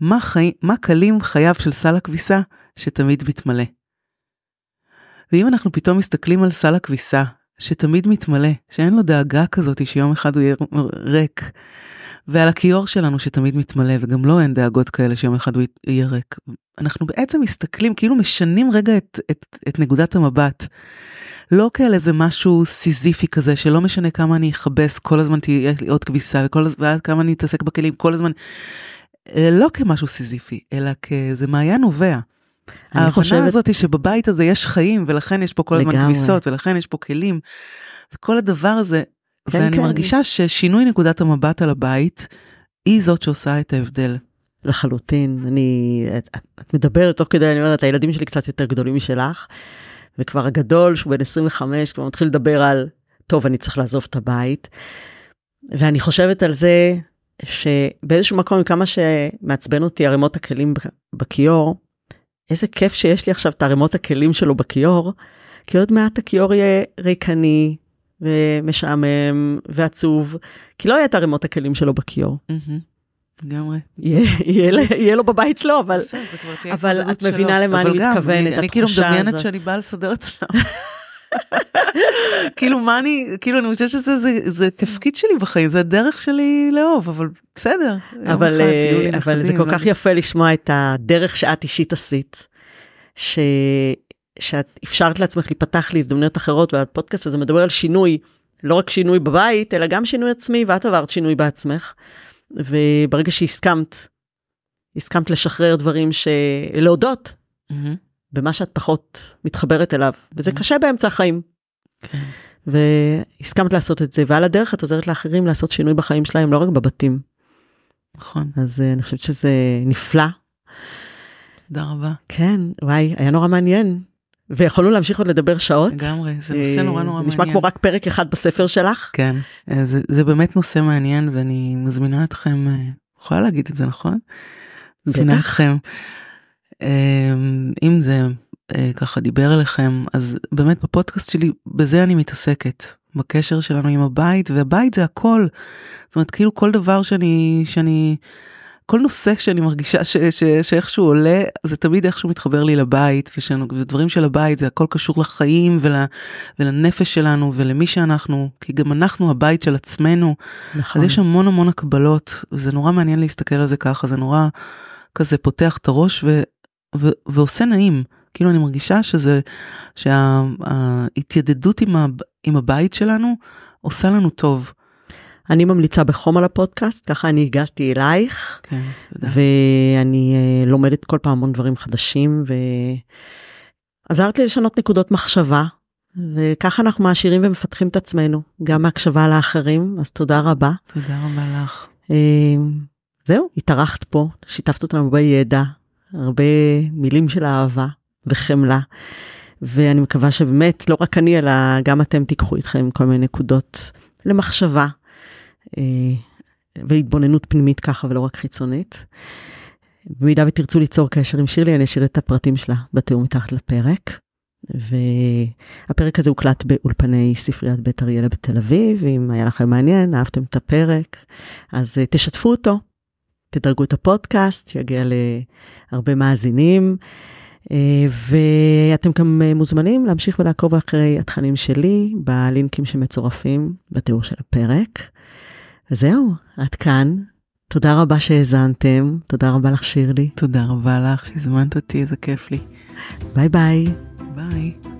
מה, חי... מה קלים חייו של סל הכביסה שתמיד מתמלא? ואם אנחנו פתאום מסתכלים על סל הכביסה, שתמיד מתמלא, שאין לו דאגה כזאת שיום אחד הוא יהיה ריק, ועל הכיור שלנו שתמיד מתמלא, וגם לו אין דאגות כאלה שיום אחד הוא יהיה ריק, אנחנו בעצם מסתכלים, כאילו משנים רגע את, את, את נקודת המבט. לא כאל איזה משהו סיזיפי כזה, שלא משנה כמה אני אכבס, כל הזמן תהיה לי עוד כביסה, וכל הזמן, כמה אני אתעסק בכלים, כל הזמן, לא כמשהו סיזיפי, אלא כאיזה מעיין נובע. ההבנה חושבת- הזאת היא שבבית הזה יש חיים, ולכן יש פה כל הזמן. כביסות, ולכן יש פה כלים, וכל הדבר הזה, כן, ואני כן. מרגישה ששינוי נקודת המבט על הבית, היא זאת שעושה את ההבדל. לחלוטין. אני, את, את מדברת תוך כדי, אני אומרת, הילדים שלי קצת יותר גדולים משלך, וכבר הגדול, שהוא בן 25, כבר מתחיל לדבר על, טוב, אני צריך לעזוב את הבית. ואני חושבת על זה שבאיזשהו מקום, כמה שמעצבן אותי ערימות הכלים בכיור, איזה כיף שיש לי עכשיו את ערימות הכלים שלו בכיור, כי עוד מעט הכיור יהיה ריקני ומשעמם ועצוב, כי לא יהיה את ערימות הכלים שלו בכיור. לגמרי. יהיה, לו- בבית שלו, אבל את מבינה. למה אבל אני גם, מתכוונת, אני- אני כאילו התחושה מדמיינת הזאת. שאני באה לסדר אצלם. (laughs) כאילו מה אני כאילו אני חושבת שזה זה, זה תפקיד שלי בחיים זה הדרך שלי לאהוב אבל בסדר. אבל, אחד, אבל זה כל כך יפה לשמוע את הדרך שאת אישית עשית. ש... שאת אפשרת לעצמך להיפתח להזדמנויות אחרות והפודקאסט הזה מדבר על שינוי לא רק שינוי בבית אלא גם שינוי עצמי ואת עברת שינוי בעצמך. וברגע שהסכמת הסכמת לשחרר דברים שלהודות mm-hmm. במה שאת פחות מתחברת אליו וזה mm-hmm. קשה באמצע החיים. כן. והסכמת לעשות את זה ועל הדרך את עוזרת לאחרים לעשות שינוי בחיים שלהם לא רק בבתים. נכון. אז uh, אני חושבת שזה נפלא. תודה רבה. כן, וואי, היה נורא מעניין. ויכולנו להמשיך עוד לדבר שעות. לגמרי, זה נושא נורא נורא מעניין. נשמע כמו רק פרק אחד בספר שלך. כן, אה, זה, זה באמת נושא מעניין ואני מזמינה אתכם, אה, יכולה להגיד את זה נכון? מזמינה אתכם. אם זה ככה דיבר אליכם אז באמת בפודקאסט שלי בזה אני מתעסקת בקשר שלנו עם הבית והבית זה הכל. זאת אומרת כאילו כל דבר שאני שאני כל נושא שאני מרגישה ש, ש, שאיכשהו עולה זה תמיד איכשהו מתחבר לי לבית ודברים של הבית זה הכל קשור לחיים ול, ולנפש שלנו ולמי שאנחנו כי גם אנחנו הבית של עצמנו. נכון. אז יש המון המון הקבלות זה נורא מעניין להסתכל על זה ככה זה נורא כזה פותח את הראש ו, ו, ועושה נעים. כאילו אני מרגישה שזה, שההתיידדות עם, עם הבית שלנו עושה לנו טוב. אני ממליצה בחום על הפודקאסט, ככה אני הגעתי אלייך, כן, ואני uh, לומדת כל פעם המון דברים חדשים, ועזרת לי לשנות נקודות מחשבה, וככה אנחנו מעשירים ומפתחים את עצמנו, גם מהקשבה לאחרים, אז תודה רבה. תודה רבה לך. Uh, זהו, התארחת פה, שיתפת אותנו בידע, הרבה מילים של אהבה. וחמלה. ואני מקווה שבאמת, לא רק אני, אלא גם אתם תיקחו איתכם כל מיני נקודות למחשבה אה, והתבוננות פנימית ככה ולא רק חיצונית. במידה ותרצו ליצור קשר עם שירלי, אני אשאיר את הפרטים שלה בתיאור מתחת לפרק. והפרק הזה הוקלט באולפני ספריית בית אריאלה בתל אביב, אם היה לכם מעניין, אהבתם את הפרק, אז תשתפו אותו, תדרגו את הפודקאסט, שיגיע להרבה מאזינים. אה, ואתם גם אה, מוזמנים להמשיך ולעקוב אחרי התכנים שלי בלינקים שמצורפים בתיאור של הפרק. וזהו, עד כאן. תודה רבה שהאזנתם, תודה רבה לך שירלי. תודה רבה לך שהזמנת אותי, איזה כיף לי. ביי ביי. ביי.